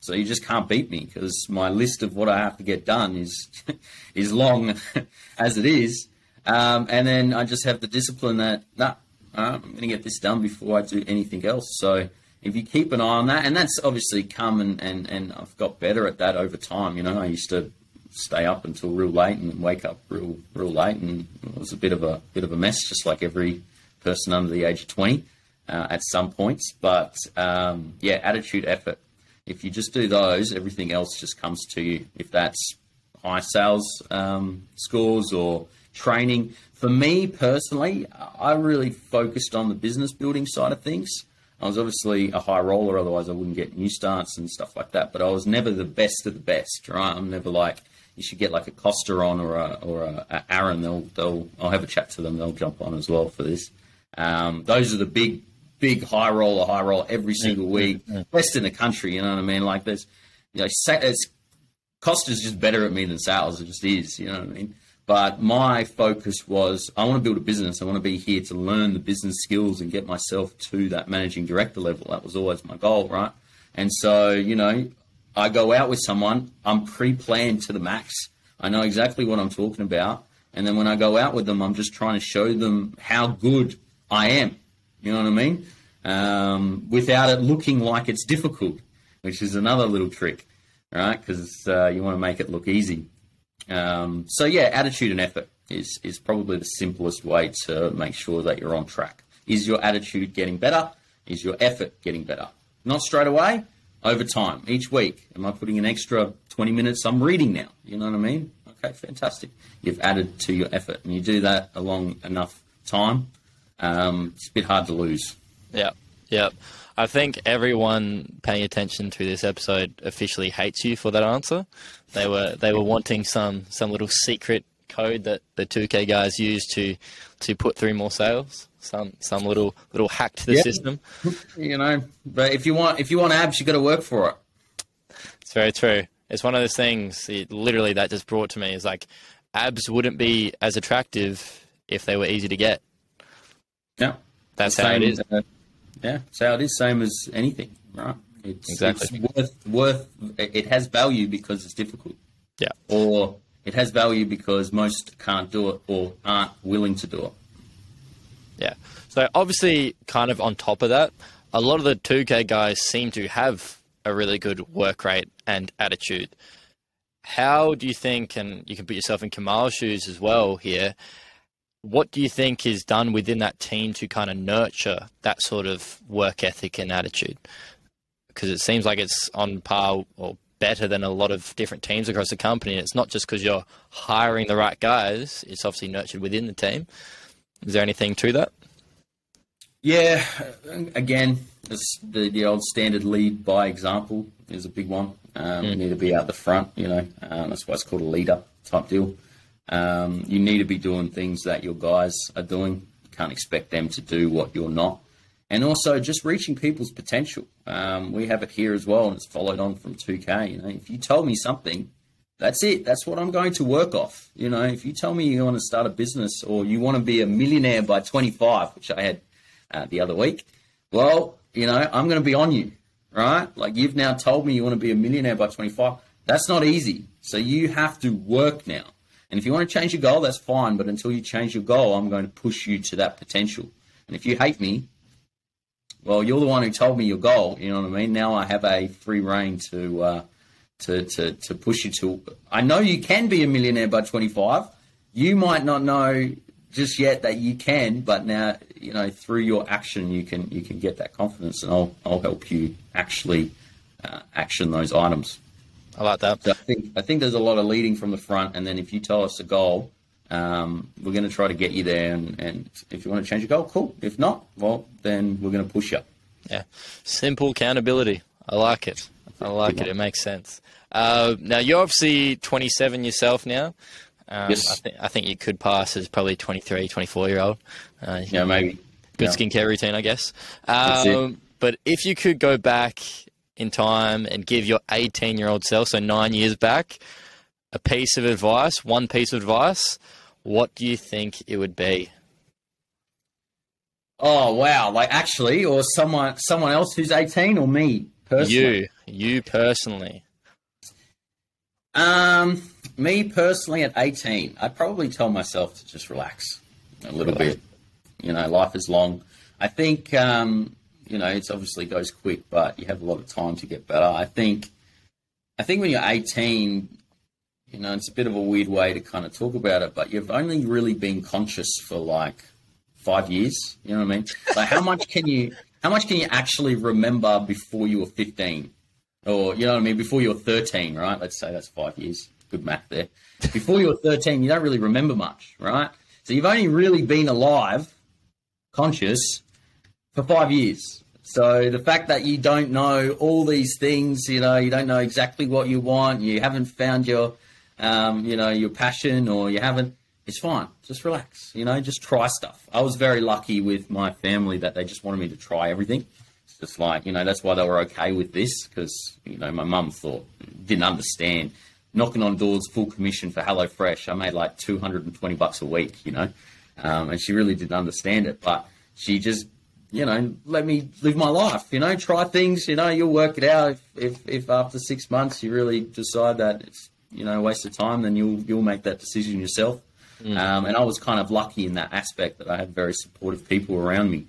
B: So you just can't beat me because my list of what I have to get done is is long as it is, um, and then I just have the discipline that nah, I'm going to get this done before I do anything else. So if you keep an eye on that, and that's obviously come and, and, and I've got better at that over time. You know, I used to stay up until real late and wake up real real late, and it was a bit of a bit of a mess, just like every person under the age of twenty uh, at some points. But um, yeah, attitude, effort. If you just do those, everything else just comes to you. If that's high sales um, scores or training. For me personally, I really focused on the business building side of things. I was obviously a high roller, otherwise I wouldn't get new starts and stuff like that. But I was never the best of the best, right? I'm never like you should get like a Costa on or a or a, a Aaron. They'll they'll I'll have a chat to them. They'll jump on as well for this. Um, those are the big big high roller, high roll every single week, best in the country. You know what I mean? Like there's you know, it's, Costa's just better at me than sales. It just is. You know what I mean? But my focus was I want to build a business. I want to be here to learn the business skills and get myself to that managing director level. That was always my goal, right? And so, you know, I go out with someone, I'm pre planned to the max. I know exactly what I'm talking about. And then when I go out with them, I'm just trying to show them how good I am. You know what I mean? Um, without it looking like it's difficult, which is another little trick, right? Because uh, you want to make it look easy. Um, so yeah, attitude and effort is is probably the simplest way to make sure that you're on track. Is your attitude getting better? Is your effort getting better? Not straight away, over time, each week. Am I putting an extra 20 minutes? I'm reading now. You know what I mean? Okay, fantastic. You've added to your effort, and you do that along enough time. Um, it's a bit hard to lose.
A: Yeah, yeah. I think everyone paying attention to this episode officially hates you for that answer. They were they were wanting some some little secret code that the 2K guys use to to put through more sales. Some some little little hack to the system.
B: You know, but if you want if you want abs, you got to work for it.
A: It's very true. It's one of those things. It, literally, that just brought to me is like abs wouldn't be as attractive if they were easy to get.
B: Yeah,
A: that's how it is. Uh,
B: yeah, so it is same as anything, right? It's, exactly. It's worth, worth, it has value because it's difficult.
A: Yeah.
B: Or it has value because most can't do it or aren't willing to do it.
A: Yeah. So obviously, kind of on top of that, a lot of the 2K guys seem to have a really good work rate and attitude. How do you think, and you can put yourself in Kamal's shoes as well here, what do you think is done within that team to kind of nurture that sort of work ethic and attitude? Because it seems like it's on par or better than a lot of different teams across the company. And it's not just because you're hiring the right guys, it's obviously nurtured within the team. Is there anything to that?
B: Yeah, again, the, the old standard lead by example is a big one. Um, mm. You need to be out the front, you know, um, that's why it's called a leader type deal. Um, you need to be doing things that your guys are doing. You can't expect them to do what you're not. And also just reaching people's potential. Um, we have it here as well, and it's followed on from 2K. You know, if you tell me something, that's it. That's what I'm going to work off. You know, if you tell me you want to start a business or you want to be a millionaire by 25, which I had uh, the other week, well, you know, I'm going to be on you, right? Like you've now told me you want to be a millionaire by 25. That's not easy. So you have to work now. And if you want to change your goal, that's fine. But until you change your goal, I'm going to push you to that potential. And if you hate me, well, you're the one who told me your goal. You know what I mean? Now I have a free reign to uh, to, to to push you to. I know you can be a millionaire by 25. You might not know just yet that you can, but now you know through your action you can you can get that confidence, and I'll I'll help you actually uh, action those items.
A: I like that.
B: So I think I think there's a lot of leading from the front, and then if you tell us a goal, um, we're going to try to get you there. And, and if you want to change your goal, cool. If not, well, then we're going to push you.
A: Yeah, simple accountability. I like it. I like it. It makes sense. Uh, now you're obviously 27 yourself now. Um, yes. I, th- I, think you could pass as probably 23, 24 year old.
B: Uh, yeah, maybe.
A: Good yeah. skincare routine, I guess. Um, but if you could go back in time and give your 18 year old self, so nine years back, a piece of advice, one piece of advice, what do you think it would be?
B: Oh wow! Like actually, or someone someone else who's eighteen, or me
A: personally. You, you personally.
B: Um, me personally at eighteen, I'd probably tell myself to just relax a little bit. You know, life is long. I think um, you know it's obviously goes quick, but you have a lot of time to get better. I think, I think when you're eighteen, you know, it's a bit of a weird way to kind of talk about it, but you've only really been conscious for like five years. You know what I mean? Like, how much can you, how much can you actually remember before you were 15? Or, you know what I mean? Before you were 13, right? Let's say that's five years. Good math there. Before you were 13, you don't really remember much, right? So you've only really been alive, conscious, for five years. So the fact that you don't know all these things, you know, you don't know exactly what you want, you haven't found your um, you know, your passion or you haven't, it's fine. Just relax, you know, just try stuff. I was very lucky with my family that they just wanted me to try everything. It's just like, you know, that's why they were okay with this because, you know, my mum thought, didn't understand. Knocking on doors, full commission for HelloFresh. I made like 220 bucks a week, you know, um, and she really didn't understand it. But she just you know, let me live my life. You know, try things. You know, you'll work it out. If if, if after six months you really decide that it's you know, waste of time, then you'll you'll make that decision yourself. Mm. Um, and I was kind of lucky in that aspect that I had very supportive people around me.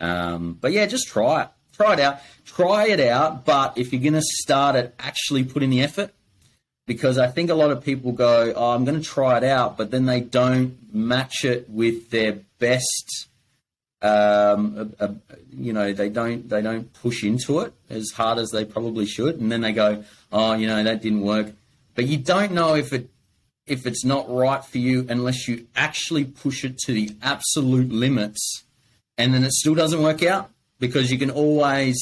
B: Um, but yeah, just try it, try it out, try it out. But if you're going to start it, actually put in the effort, because I think a lot of people go, "Oh, I'm going to try it out," but then they don't match it with their best. Um, uh, uh, you know, they don't they don't push into it as hard as they probably should, and then they go, "Oh, you know, that didn't work." but you don't know if it if it's not right for you unless you actually push it to the absolute limits and then it still doesn't work out because you can always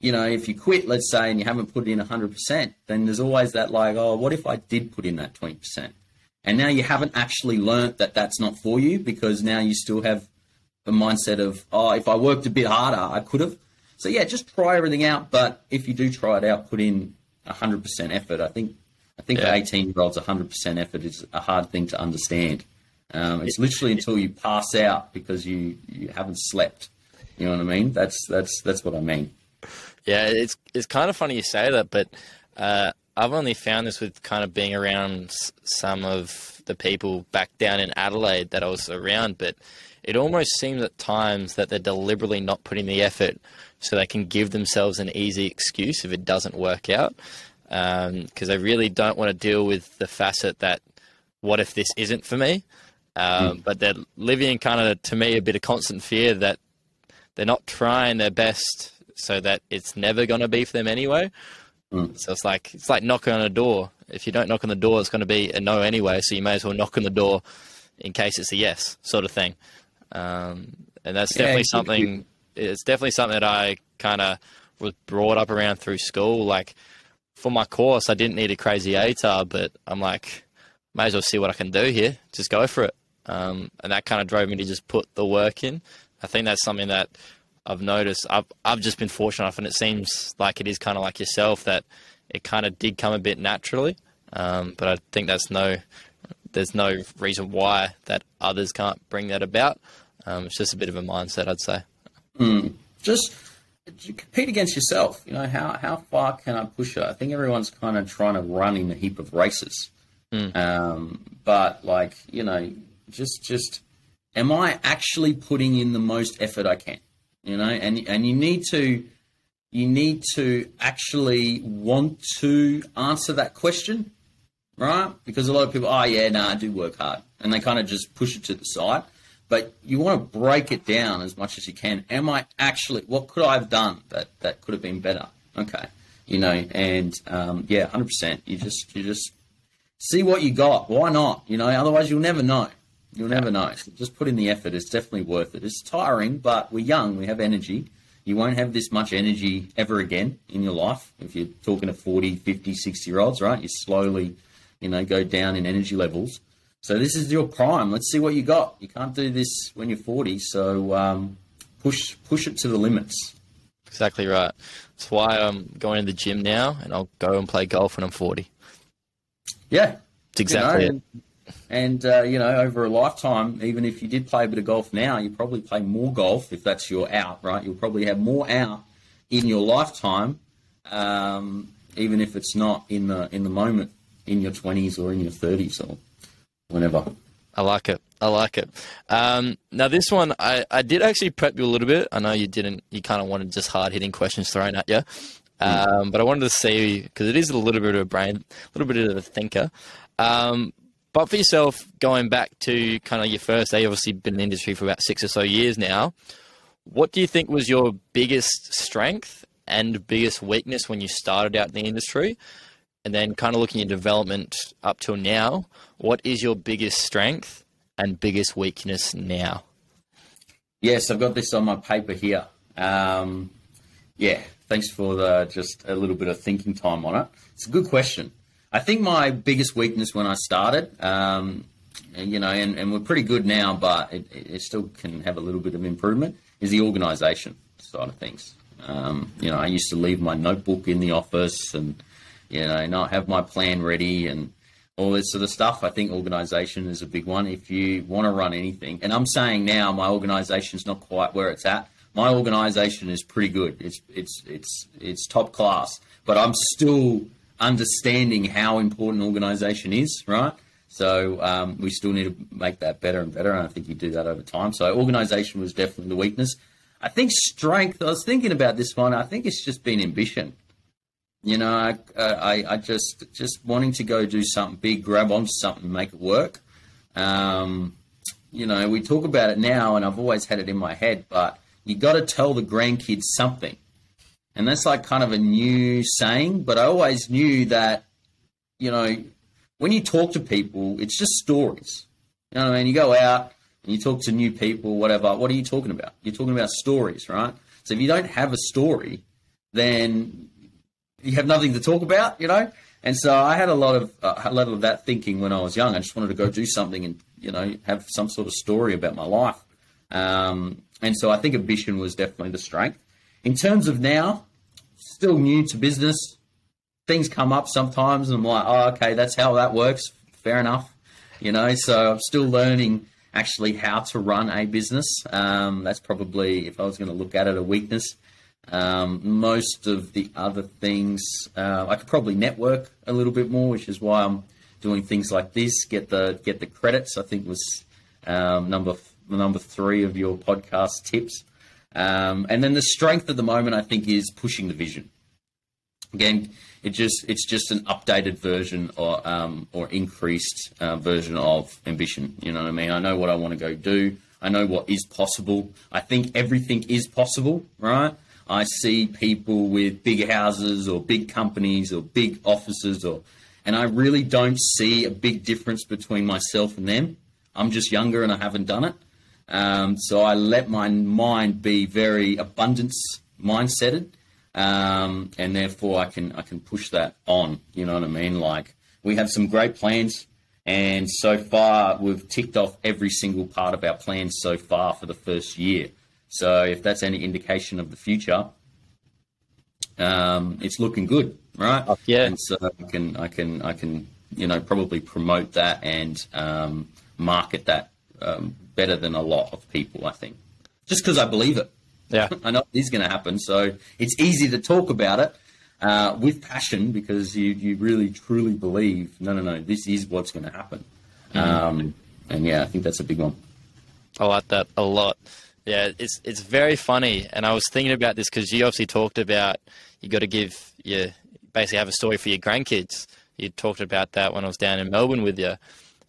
B: you know if you quit let's say and you haven't put in 100% then there's always that like oh what if i did put in that 20% and now you haven't actually learnt that that's not for you because now you still have the mindset of oh if i worked a bit harder i could have so yeah just try everything out but if you do try it out put in 100% effort i think I think yeah. for 18 year olds, 100% effort is a hard thing to understand. Um, it's literally until you pass out because you, you haven't slept. You know what I mean? That's that's that's what I mean.
A: Yeah, it's it's kind of funny you say that, but uh, I've only found this with kind of being around some of the people back down in Adelaide that I was around, but it almost seems at times that they're deliberately not putting the effort so they can give themselves an easy excuse if it doesn't work out because um, I really don't want to deal with the facet that what if this isn't for me? Um, mm. But they're living in kind of, to me, a bit of constant fear that they're not trying their best so that it's never going to be for them anyway. Mm. So it's like it's like knocking on a door. If you don't knock on the door, it's going to be a no anyway. So you may as well knock on the door in case it's a yes, sort of thing. Um, and that's definitely yeah, something. It's definitely something that I kind of was brought up around through school. Like for my course, I didn't need a crazy ATAR, but I'm like, may as well see what I can do here. Just go for it. Um, and that kind of drove me to just put the work in. I think that's something that I've noticed. I've, I've just been fortunate enough, and it seems like it is kind of like yourself that it kind of did come a bit naturally. Um, but I think that's no, there's no reason why that others can't bring that about. Um, it's just a bit of a mindset, I'd say.
B: Mm. Just you compete against yourself. You know, how, how far can I push it? I think everyone's kind of trying to run in a heap of races. Mm. Um, but like, you know, just, just, am I actually putting in the most effort I can? You know, and, and you need to, you need to actually want to answer that question, right? Because a lot of people, oh yeah, no, nah, I do work hard. And they kind of just push it to the side but you want to break it down as much as you can. Am I actually? What could I have done that that could have been better? Okay, you know, and um, yeah, hundred percent. You just you just see what you got. Why not? You know, otherwise you'll never know. You'll never know. So just put in the effort. It's definitely worth it. It's tiring, but we're young. We have energy. You won't have this much energy ever again in your life. If you're talking to 40, 50, 60 year olds, right? You slowly, you know, go down in energy levels. So this is your prime. Let's see what you got. You can't do this when you're 40, so um, push push it to the limits.
A: Exactly right. That's why I'm going to the gym now, and I'll go and play golf when I'm 40.
B: Yeah,
A: It's exactly
B: you know,
A: it.
B: and, and uh, you know, over a lifetime, even if you did play a bit of golf now, you probably play more golf if that's your out, right? You'll probably have more out in your lifetime, um, even if it's not in the in the moment in your twenties or in your thirties or whenever.
A: I like it. I like it. Um, now, this one, I, I did actually prep you a little bit. I know you didn't, you kind of wanted just hard hitting questions thrown at you. Um, but I wanted to see, because it is a little bit of a brain, a little bit of a thinker. Um, but for yourself, going back to kind of your first day, obviously been in the industry for about six or so years now. What do you think was your biggest strength and biggest weakness when you started out in the industry? And then kind of looking at development up till now, what is your biggest strength and biggest weakness now?
B: Yes, I've got this on my paper here. Um, yeah, thanks for the just a little bit of thinking time on it. It's a good question. I think my biggest weakness when I started, um, and, you know, and, and we're pretty good now, but it, it still can have a little bit of improvement, is the organisation side of things. Um, you know, I used to leave my notebook in the office and, you know, not have my plan ready and all this sort of stuff. I think organisation is a big one. If you want to run anything, and I'm saying now my organisation's not quite where it's at. My organisation is pretty good. It's it's it's it's top class, but I'm still understanding how important organisation is, right? So um, we still need to make that better and better, and I think you do that over time. So organisation was definitely the weakness. I think strength. I was thinking about this one. I think it's just been ambition. You know, I, I, I just just wanting to go do something big, grab onto something, make it work. Um, you know, we talk about it now, and I've always had it in my head, but you got to tell the grandkids something, and that's like kind of a new saying. But I always knew that, you know, when you talk to people, it's just stories. You know what I mean? You go out and you talk to new people, whatever. What are you talking about? You're talking about stories, right? So if you don't have a story, then you have nothing to talk about, you know. And so I had a lot of uh, a lot of that thinking when I was young. I just wanted to go do something and you know have some sort of story about my life. Um, and so I think ambition was definitely the strength. In terms of now, still new to business. Things come up sometimes, and I'm like, oh, okay, that's how that works. Fair enough, you know. So I'm still learning actually how to run a business. Um, that's probably, if I was going to look at it, a weakness. Um, most of the other things, uh, I could probably network a little bit more, which is why I'm doing things like this. Get the get the credits. I think was um, number number three of your podcast tips. Um, and then the strength at the moment, I think, is pushing the vision. Again, it just it's just an updated version or um, or increased uh, version of ambition. You know what I mean? I know what I want to go do. I know what is possible. I think everything is possible, right? I see people with big houses or big companies or big offices or and I really don't see a big difference between myself and them. I'm just younger and I haven't done it. Um, so I let my mind be very abundance mindseted. Um, and therefore I can I can push that on. You know what I mean? Like we have some great plans, and so far we've ticked off every single part of our plans so far for the first year. So if that's any indication of the future, um, it's looking good, right?
A: Oh, yeah.
B: And so I can I can I can you know probably promote that and um, market that um, better than a lot of people. I think just because I believe it.
A: Yeah.
B: I know it is going to happen. So it's easy to talk about it uh, with passion because you, you really truly believe, no, no, no, this is what's going to happen. Um, and yeah, I think that's a big one.
A: I like that a lot. Yeah, it's it's very funny, and I was thinking about this because you obviously talked about you got to give your basically have a story for your grandkids. You talked about that when I was down in Melbourne with you,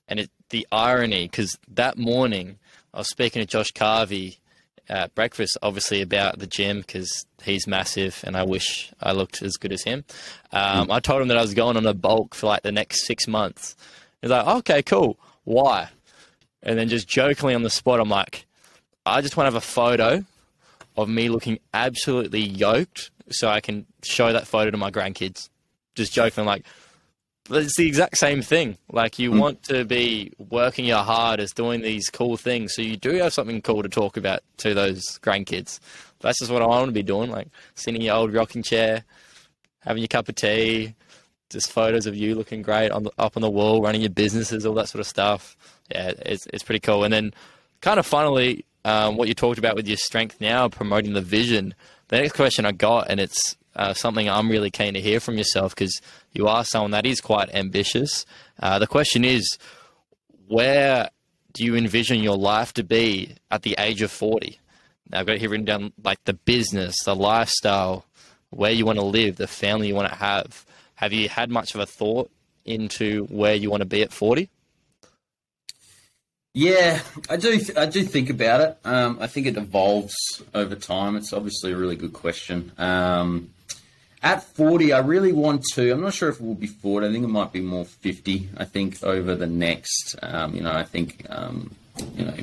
A: and it, the irony because that morning I was speaking to Josh Carvey at breakfast, obviously about the gym because he's massive, and I wish I looked as good as him. Um, I told him that I was going on a bulk for like the next six months. He's like, "Okay, cool. Why?" And then just jokingly on the spot, I'm like, I just want to have a photo of me looking absolutely yoked so I can show that photo to my grandkids. Just joking, like, it's the exact same thing. Like, you hmm. want to be working your hardest, doing these cool things, so you do have something cool to talk about to those grandkids. That's just what I want to be doing. Like sitting in your old rocking chair, having your cup of tea, just photos of you looking great on the, up on the wall, running your businesses, all that sort of stuff. Yeah, it's it's pretty cool. And then, kind of finally, um, what you talked about with your strength now, promoting the vision. The next question I got, and it's uh, something I'm really keen to hear from yourself because you are someone that is quite ambitious. Uh, the question is, where do you envision your life to be at the age of 40? Now, I've got here written down like the business, the lifestyle, where you want to live, the family you want to have. Have you had much of a thought into where you want to be at 40?
B: Yeah, I do. I do think about it. Um, I think it evolves over time. It's obviously a really good question. Um, at 40, I really want to. I'm not sure if it will be 40. I think it might be more 50. I think over the next, um, you know, I think, um, you know,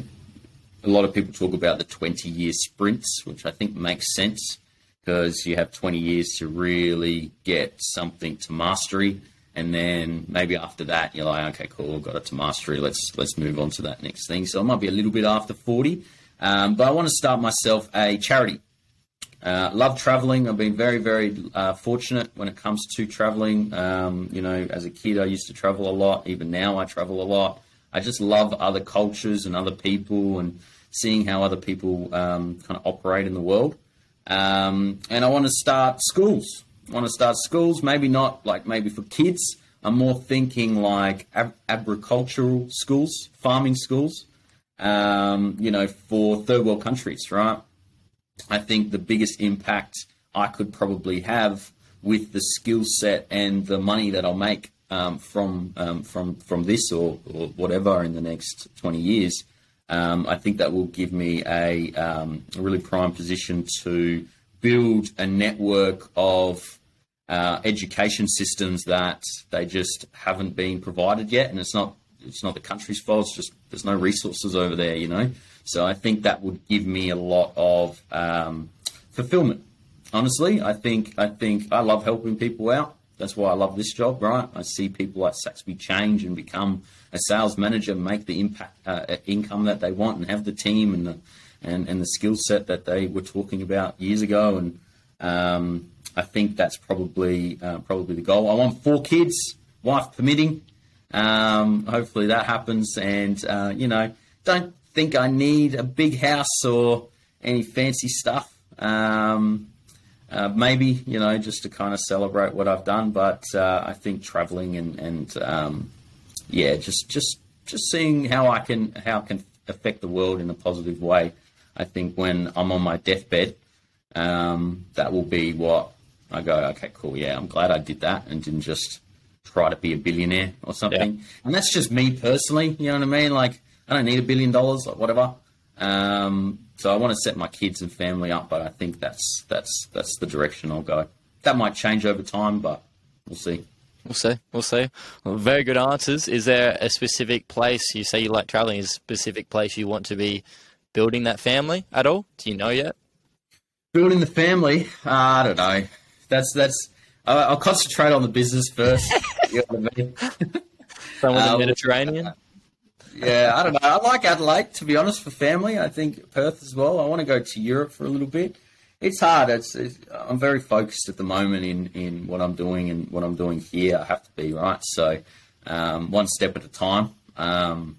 B: a lot of people talk about the 20 year sprints, which I think makes sense because you have 20 years to really get something to mastery. And then maybe after that, you're like, okay, cool, got it to mastery. Let's let's move on to that next thing. So it might be a little bit after 40, um, but I want to start myself a charity uh, love traveling. I've been very, very uh, fortunate when it comes to traveling. Um, you know, as a kid, I used to travel a lot. Even now, I travel a lot. I just love other cultures and other people and seeing how other people um, kind of operate in the world. Um, and I want to start schools. Want to start schools, maybe not like maybe for kids. I'm more thinking like ab- agricultural schools, farming schools, um, you know, for third world countries, right? I think the biggest impact I could probably have with the skill set and the money that I'll make um, from um, from from this or, or, whatever in the next 20 years, um, I think that will give me a, um, a, really prime position to build a network of uh, education systems that they just haven't been provided yet, and it's not it's not the country's fault. It's just there's no resources over there, you know. So I think that would give me a lot of um, fulfillment. Honestly, I think I think I love helping people out. That's why I love this job, right? I see people like Saxby change and become a sales manager, make the impact uh, income that they want, and have the team and the and, and the skill set that they were talking about years ago. And um, I think that's probably uh, probably the goal. I want four kids, wife permitting. Um, hopefully that happens, and uh, you know, don't think I need a big house or any fancy stuff. Um, uh, maybe you know just to kind of celebrate what I've done, but uh, I think traveling and, and um, yeah, just just just seeing how I can how I can affect the world in a positive way. I think when I'm on my deathbed, um, that will be what I go. Okay, cool. Yeah, I'm glad I did that and didn't just try to be a billionaire or something. Yeah. And that's just me personally. You know what I mean? Like I don't need a billion dollars, or whatever. Um, so I want to set my kids and family up, but I think that's that's that's the direction I'll go. That might change over time, but we'll see.
A: We'll see. We'll see. Well, very good answers. Is there a specific place you say you like traveling? Is a specific place you want to be building that family at all? Do you know yet?
B: Building the family, uh, I don't know. That's that's. Uh, I'll concentrate on the business first. you know
A: I mean? Somewhere in the uh, Mediterranean
B: yeah, I don't know. I like Adelaide, to be honest, for family. I think Perth as well. I want to go to Europe for a little bit. It's hard. It's, it's, I'm very focused at the moment in, in what I'm doing and what I'm doing here. I have to be right. So um, one step at a time. Um,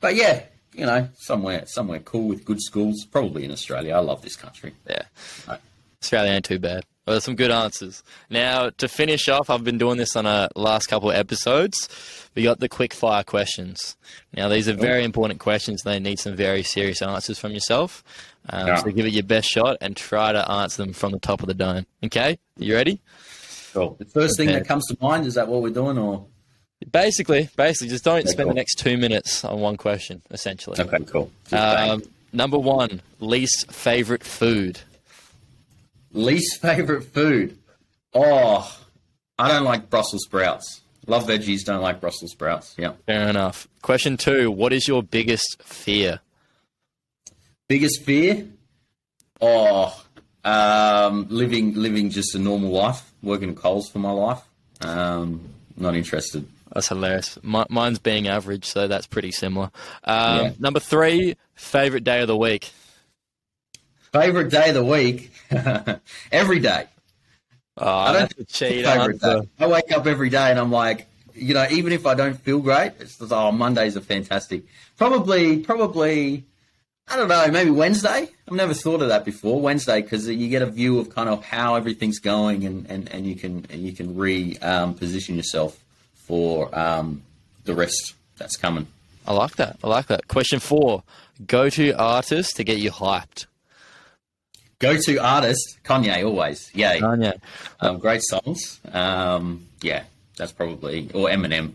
B: but yeah, you know, somewhere somewhere cool with good schools. Probably in Australia. I love this country.
A: Yeah, right. Australia ain't too bad. Well, some good answers. Now, to finish off, I've been doing this on a last couple of episodes. We got the quick fire questions. Now, these are very important questions. They need some very serious answers from yourself. Um, yeah. So give it your best shot and try to answer them from the top of the dome. Okay? You ready?
B: Cool. The first thing that comes to mind is that what we're doing, or
A: basically, basically, just don't okay, spend cool. the next two minutes on one question. Essentially.
B: Okay. Cool.
A: Um, number one, least favorite food.
B: Least favorite food? Oh, I don't like Brussels sprouts. Love veggies, don't like Brussels sprouts. Yeah.
A: Fair enough. Question two What is your biggest fear?
B: Biggest fear? Oh, um, living living just a normal life, working at Coles for my life. Um, not interested.
A: That's hilarious. My, mine's being average, so that's pretty similar. Um, yeah. Number three, favorite day of the week.
B: favorite day of the week, every day.
A: Oh,
B: I don't think
A: cheat
B: favorite
A: answer.
B: day. I wake up every day and I'm like, you know, even if I don't feel great, it's just, oh, Mondays are fantastic. Probably, probably, I don't know, maybe Wednesday. I've never thought of that before. Wednesday because you get a view of kind of how everything's going and, and, and you can and you can re um, position yourself for um, the rest that's coming.
A: I like that. I like that. Question four: Go to artist to get you hyped.
B: Go to artist Kanye always. Yay.
A: Kanye.
B: Um, great songs. Um, yeah, that's probably or Eminem.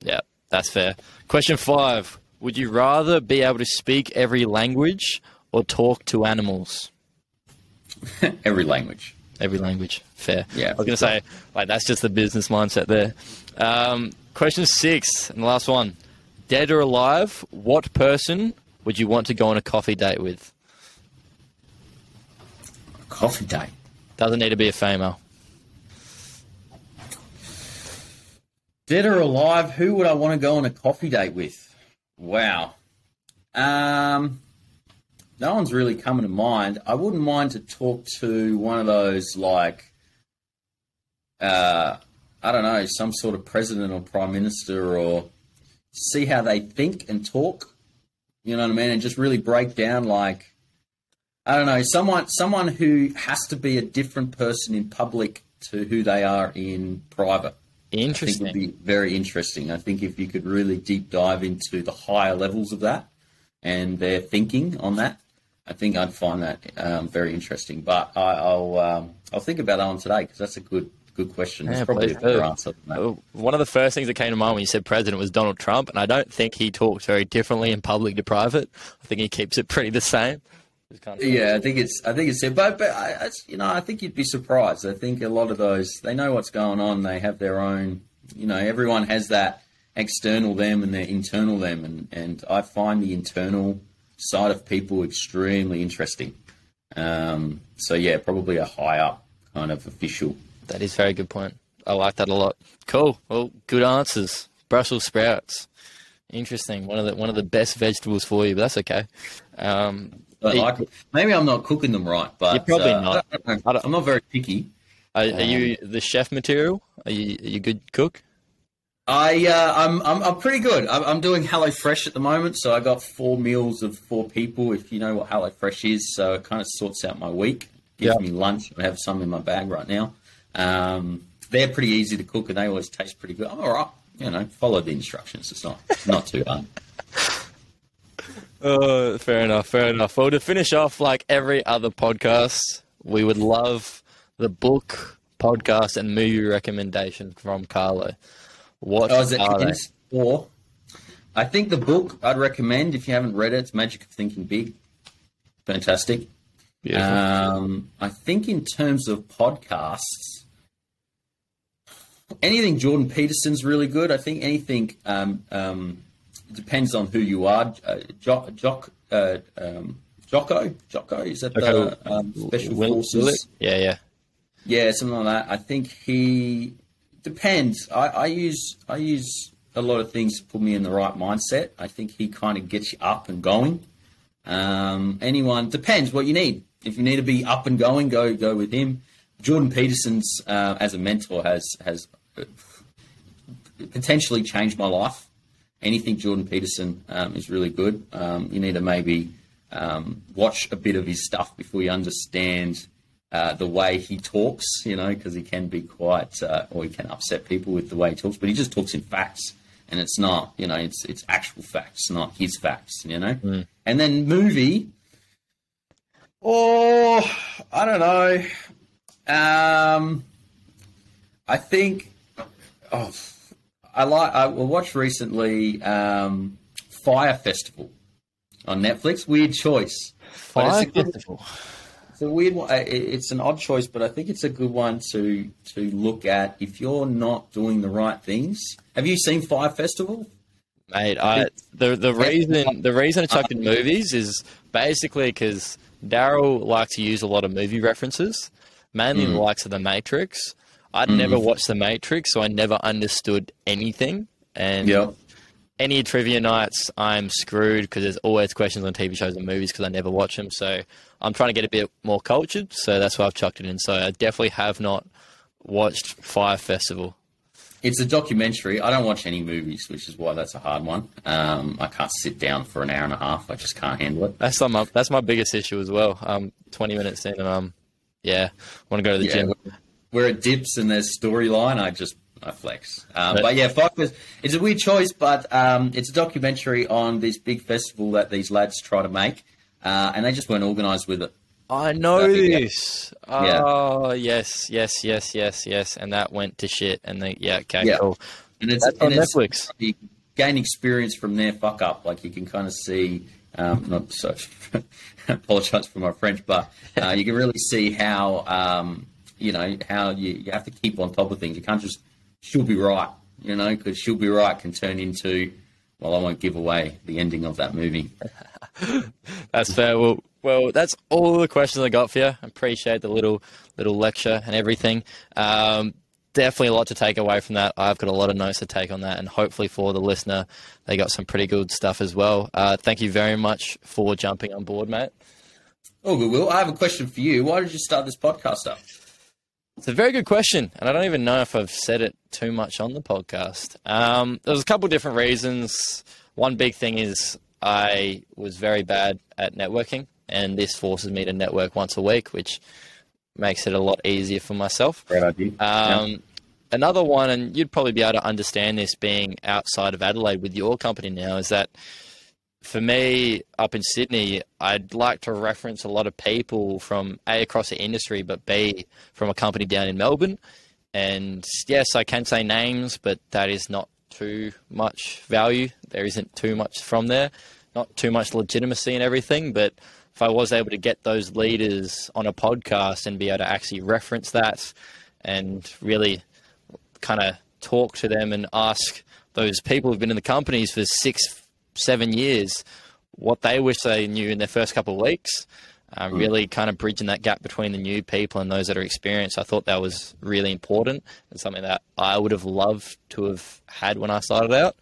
A: Yeah, that's fair. Question five: Would you rather be able to speak every language or talk to animals?
B: Every language.
A: Every language. Fair.
B: Yeah.
A: I was going to say, like, that's just the business mindset there. Um, question six, and the last one. Dead or alive, what person would you want to go on a coffee date with?
B: A Coffee date?
A: Doesn't need to be a female.
B: Dead or alive, who would I want to go on a coffee date with? Wow. Um, no one's really coming to mind. I wouldn't mind to talk to one of those, like, uh, I don't know, some sort of president or prime minister or see how they think and talk. You know what I mean? And just really break down, like, I don't know, someone someone who has to be a different person in public to who they are in private. I think
A: Interesting.
B: would be very interesting. I think if you could really deep dive into the higher levels of that and their thinking on that, I think I'd find that um, very interesting. But I, I'll um, I'll think about that one today because that's a good good question.
A: Yeah,
B: probably
A: please
B: a better
A: do.
B: answer.
A: Oh, One of the first things that came to mind when you said president was Donald Trump, and I don't think he talks very differently in public to private. I think he keeps it pretty the same.
B: Yeah, I think it's I think it's but but I, I, you know I think you'd be surprised. I think a lot of those they know what's going on. They have their own. You know, everyone has that external them and their internal them, and and I find the internal side of people extremely interesting. Um, so yeah, probably a high up kind of official.
A: That is a very good point. I like that a lot. Cool. Well, good answers. Brussels sprouts. Interesting. One of the one of the best vegetables for you, but that's okay. Um,
B: like it. Maybe I'm not cooking them right, but
A: You're probably
B: uh,
A: not.
B: I don't,
A: I don't,
B: I'm not very picky.
A: are, are you the chef material? Are you are you a good cook?
B: I uh, I'm, I'm I'm pretty good. I'm, I'm doing Hello Fresh at the moment, so I got four meals of four people. If you know what Hello Fresh is, so it kind of sorts out my week, gives
A: Yeah.
B: me lunch. I have some in my bag right now. Um, they're pretty easy to cook, and they always taste pretty good. I'm all right. You know, follow the instructions. It's not not too hard.
A: Uh, fair enough, fair enough. Well, to finish off, like every other podcast, we would love the book, podcast, and movie recommendation from Carlo. What
B: Oh,
A: are they?
B: Or I think the book I'd recommend if you haven't read it. It's Magic of Thinking Big. Fantastic.
A: Beautiful.
B: Um, I think in terms of podcasts, anything Jordan Peterson's really good. I think anything um, um, depends on who you are. Uh, Jock, Jock, uh, um, Jocko, Jocko is that
A: Jocko
B: the um, special
A: Will-
B: forces?
A: will? Yeah, yeah.
B: Yeah, something like that. I think he depends. I, I use I use a lot of things to put me in the right mindset. I think he kind of gets you up and going. Um, anyone depends what you need. If you need to be up and going, go go with him. Jordan Peterson's uh, as a mentor has has potentially changed my life. Anything Jordan Peterson um, is really good. Um, you need to maybe um, watch a bit of his stuff before you understand uh, the way he talks, you know, because he can be quite, uh, or he can upset people with the way he talks, but he just talks in facts. And it's not, you know, it's it's actual facts, not his facts, you know. And then movie, oh, I don't know. Um, I think, oh, I like. I watched recently um, Fyre Festival on Netflix. Weird choice. But it's
A: Fire
B: a good-
A: Festival.
B: it's a weird one. It's an odd choice, but I think it's a good one to to look at if you're not doing the right things. Have you seen Fyre Festival?
A: Mate, I the the reason the reason I chucked in movies is basically because Daryl likes to use a lot of movie references, mainly the likes of The Matrix. I'd never watched The Matrix, so I never understood anything. And
B: Yep.
A: any trivia nights, I'm screwed because there's always questions on TV shows and movies because I never watch them. So I'm trying to get a bit more cultured. So that's why I've chucked it in. So I definitely have not watched Fyre Festival.
B: It's a documentary. I don't watch any movies, which is why that's a hard one. Um, I can't sit down for an hour and a half. I just can't handle it.
A: That's my that's my biggest issue as well. Um, 20 minutes in and um, yeah, want to go to the
B: Yeah,
A: gym.
B: Where it dips and there's storyline, I just I flex. Um, but yeah, Fyre Fest, it's a weird choice, but um, it's a documentary on this big festival that these lads try to make, uh, and they just weren't organised with it.
A: I know this. Oh yes, yes, yes, yes, yes, and that went to shit. And they yeah, okay,
B: Yeah.
A: cool.
B: And it's,
A: That's on
B: and
A: Netflix.
B: You gain experience from their fuck up. Like you can kind of see, um, not so. apologize for my French, but uh, you can really see how um, you know how you, you have to keep on top of things. You can't just she'll be right, you know, because she'll be right can turn into. Well, I won't give away the ending of that movie.
A: That's fair. Well, well, that's all the questions I got for you. I appreciate the little little lecture and everything. Um, definitely a lot to take away from that. I've got a lot of notes to take on that, and hopefully for the listener, they got some pretty good stuff as well. Uh, thank you very much for jumping on board, mate.
B: Oh, good, Will. I have a question for you. Why did you start this podcast up?
A: It's a very good question, and I don't even know if I've said it too much on the podcast. Um, there's a couple different reasons. One big thing is I was very bad at networking, and this forces me to network once a week, which makes it a lot easier for myself.
B: Great idea.
A: Um, Another one, and you'd probably be able to understand this being outside of Adelaide with your company now, is that for me up in Sydney, I'd like to reference a lot of people from A, across the industry, but B, from a company down in Melbourne. And yes, I can say names, but that is not too much value. There isn't too much from there, not too much legitimacy and everything. But if I was able to get those leaders on a podcast and be able to actually reference that and really kind of talk to them and ask those people who've been in the companies for six, seven years what they wish they knew in their first couple of weeks. Um, Really kind of bridging that gap between the new people and those that are experienced. I thought that was really important and something that I would have loved to have had when I started out.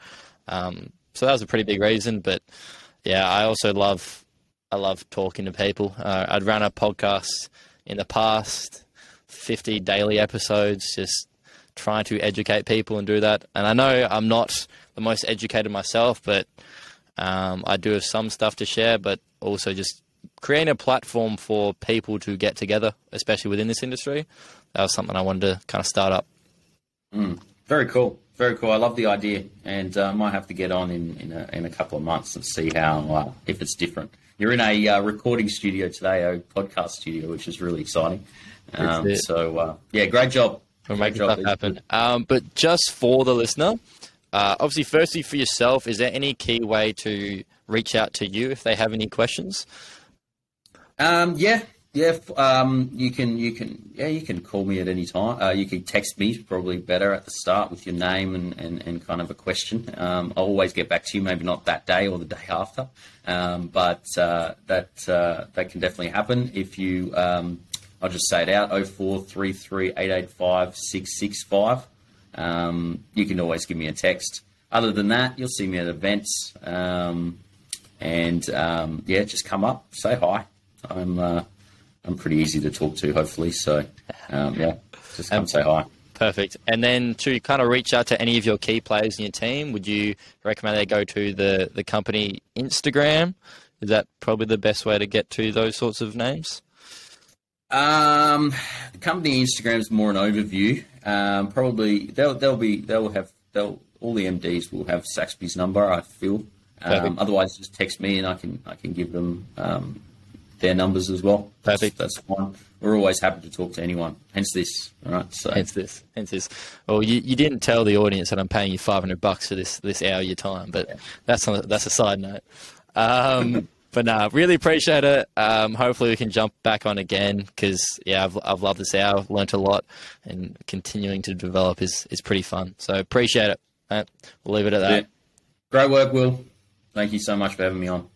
A: Um, so that was a pretty big reason. But yeah, I also love I love talking to people. Uh, I'd run a podcast in the past, 50 daily episodes, just trying to educate people and do that. And I know I'm not the most educated myself, but um, I do have some stuff to share, but also just creating a platform for people to get together, especially within this industry. That was something I wanted to kind of start up.
B: Very cool. Very cool. I love the idea, and uh, I might have to get on in in a, in a couple of months and see how uh, if it's different. You're in a uh, recording studio today, a podcast studio, which is really exciting. Um, so uh, yeah, great job.
A: We're making
B: job.
A: stuff happen. Um, but just for the listener, uh, obviously, firstly for yourself, is there any key way to reach out to you if they have any questions?
B: Um, yeah, yeah. Um, you can, you can, yeah, you can call me at any time. Uh, you can text me, probably better at the start with your name and, and, and kind of a question. Um, I'll always get back to you, maybe not that day or the day after, um, but uh, that uh, that can definitely happen if you. Um, I'll just say it out: oh four three three eight eight five six six five. Um, you can always give me a text. Other than that, you'll see me at events. Um, and um, yeah, just come up, say hi. I'm uh, I'm pretty easy to talk to, hopefully. So um, yeah, just come say hi.
A: Perfect. And then to kind of reach out to any of your key players in your team, would you recommend they go to the, the company Instagram? Is that probably the best way to get to those sorts of names?
B: Um, the company Instagram is more an overview. Um, probably they'll they'll be they'll have they'll all the MDs will have Saxby's number. I feel. Um, otherwise, just text me and I can I can give them um, their numbers as well. That's-
A: Perfect.
B: That's fine. We're always happy to talk to anyone. Hence this. All right. So
A: Hence this. Hence this. Well, you, you didn't tell the audience that I'm paying you 500 bucks for this this hour of your time, but that's on, that's a side note. Um, but nah, really appreciate it. Um, hopefully we can jump back on again because yeah, I've I've loved this hour, learnt a lot, and continuing to develop is is pretty fun. So appreciate it. We'll leave it at that.
B: Yeah. Great work, Will. Thank you so much for having me on.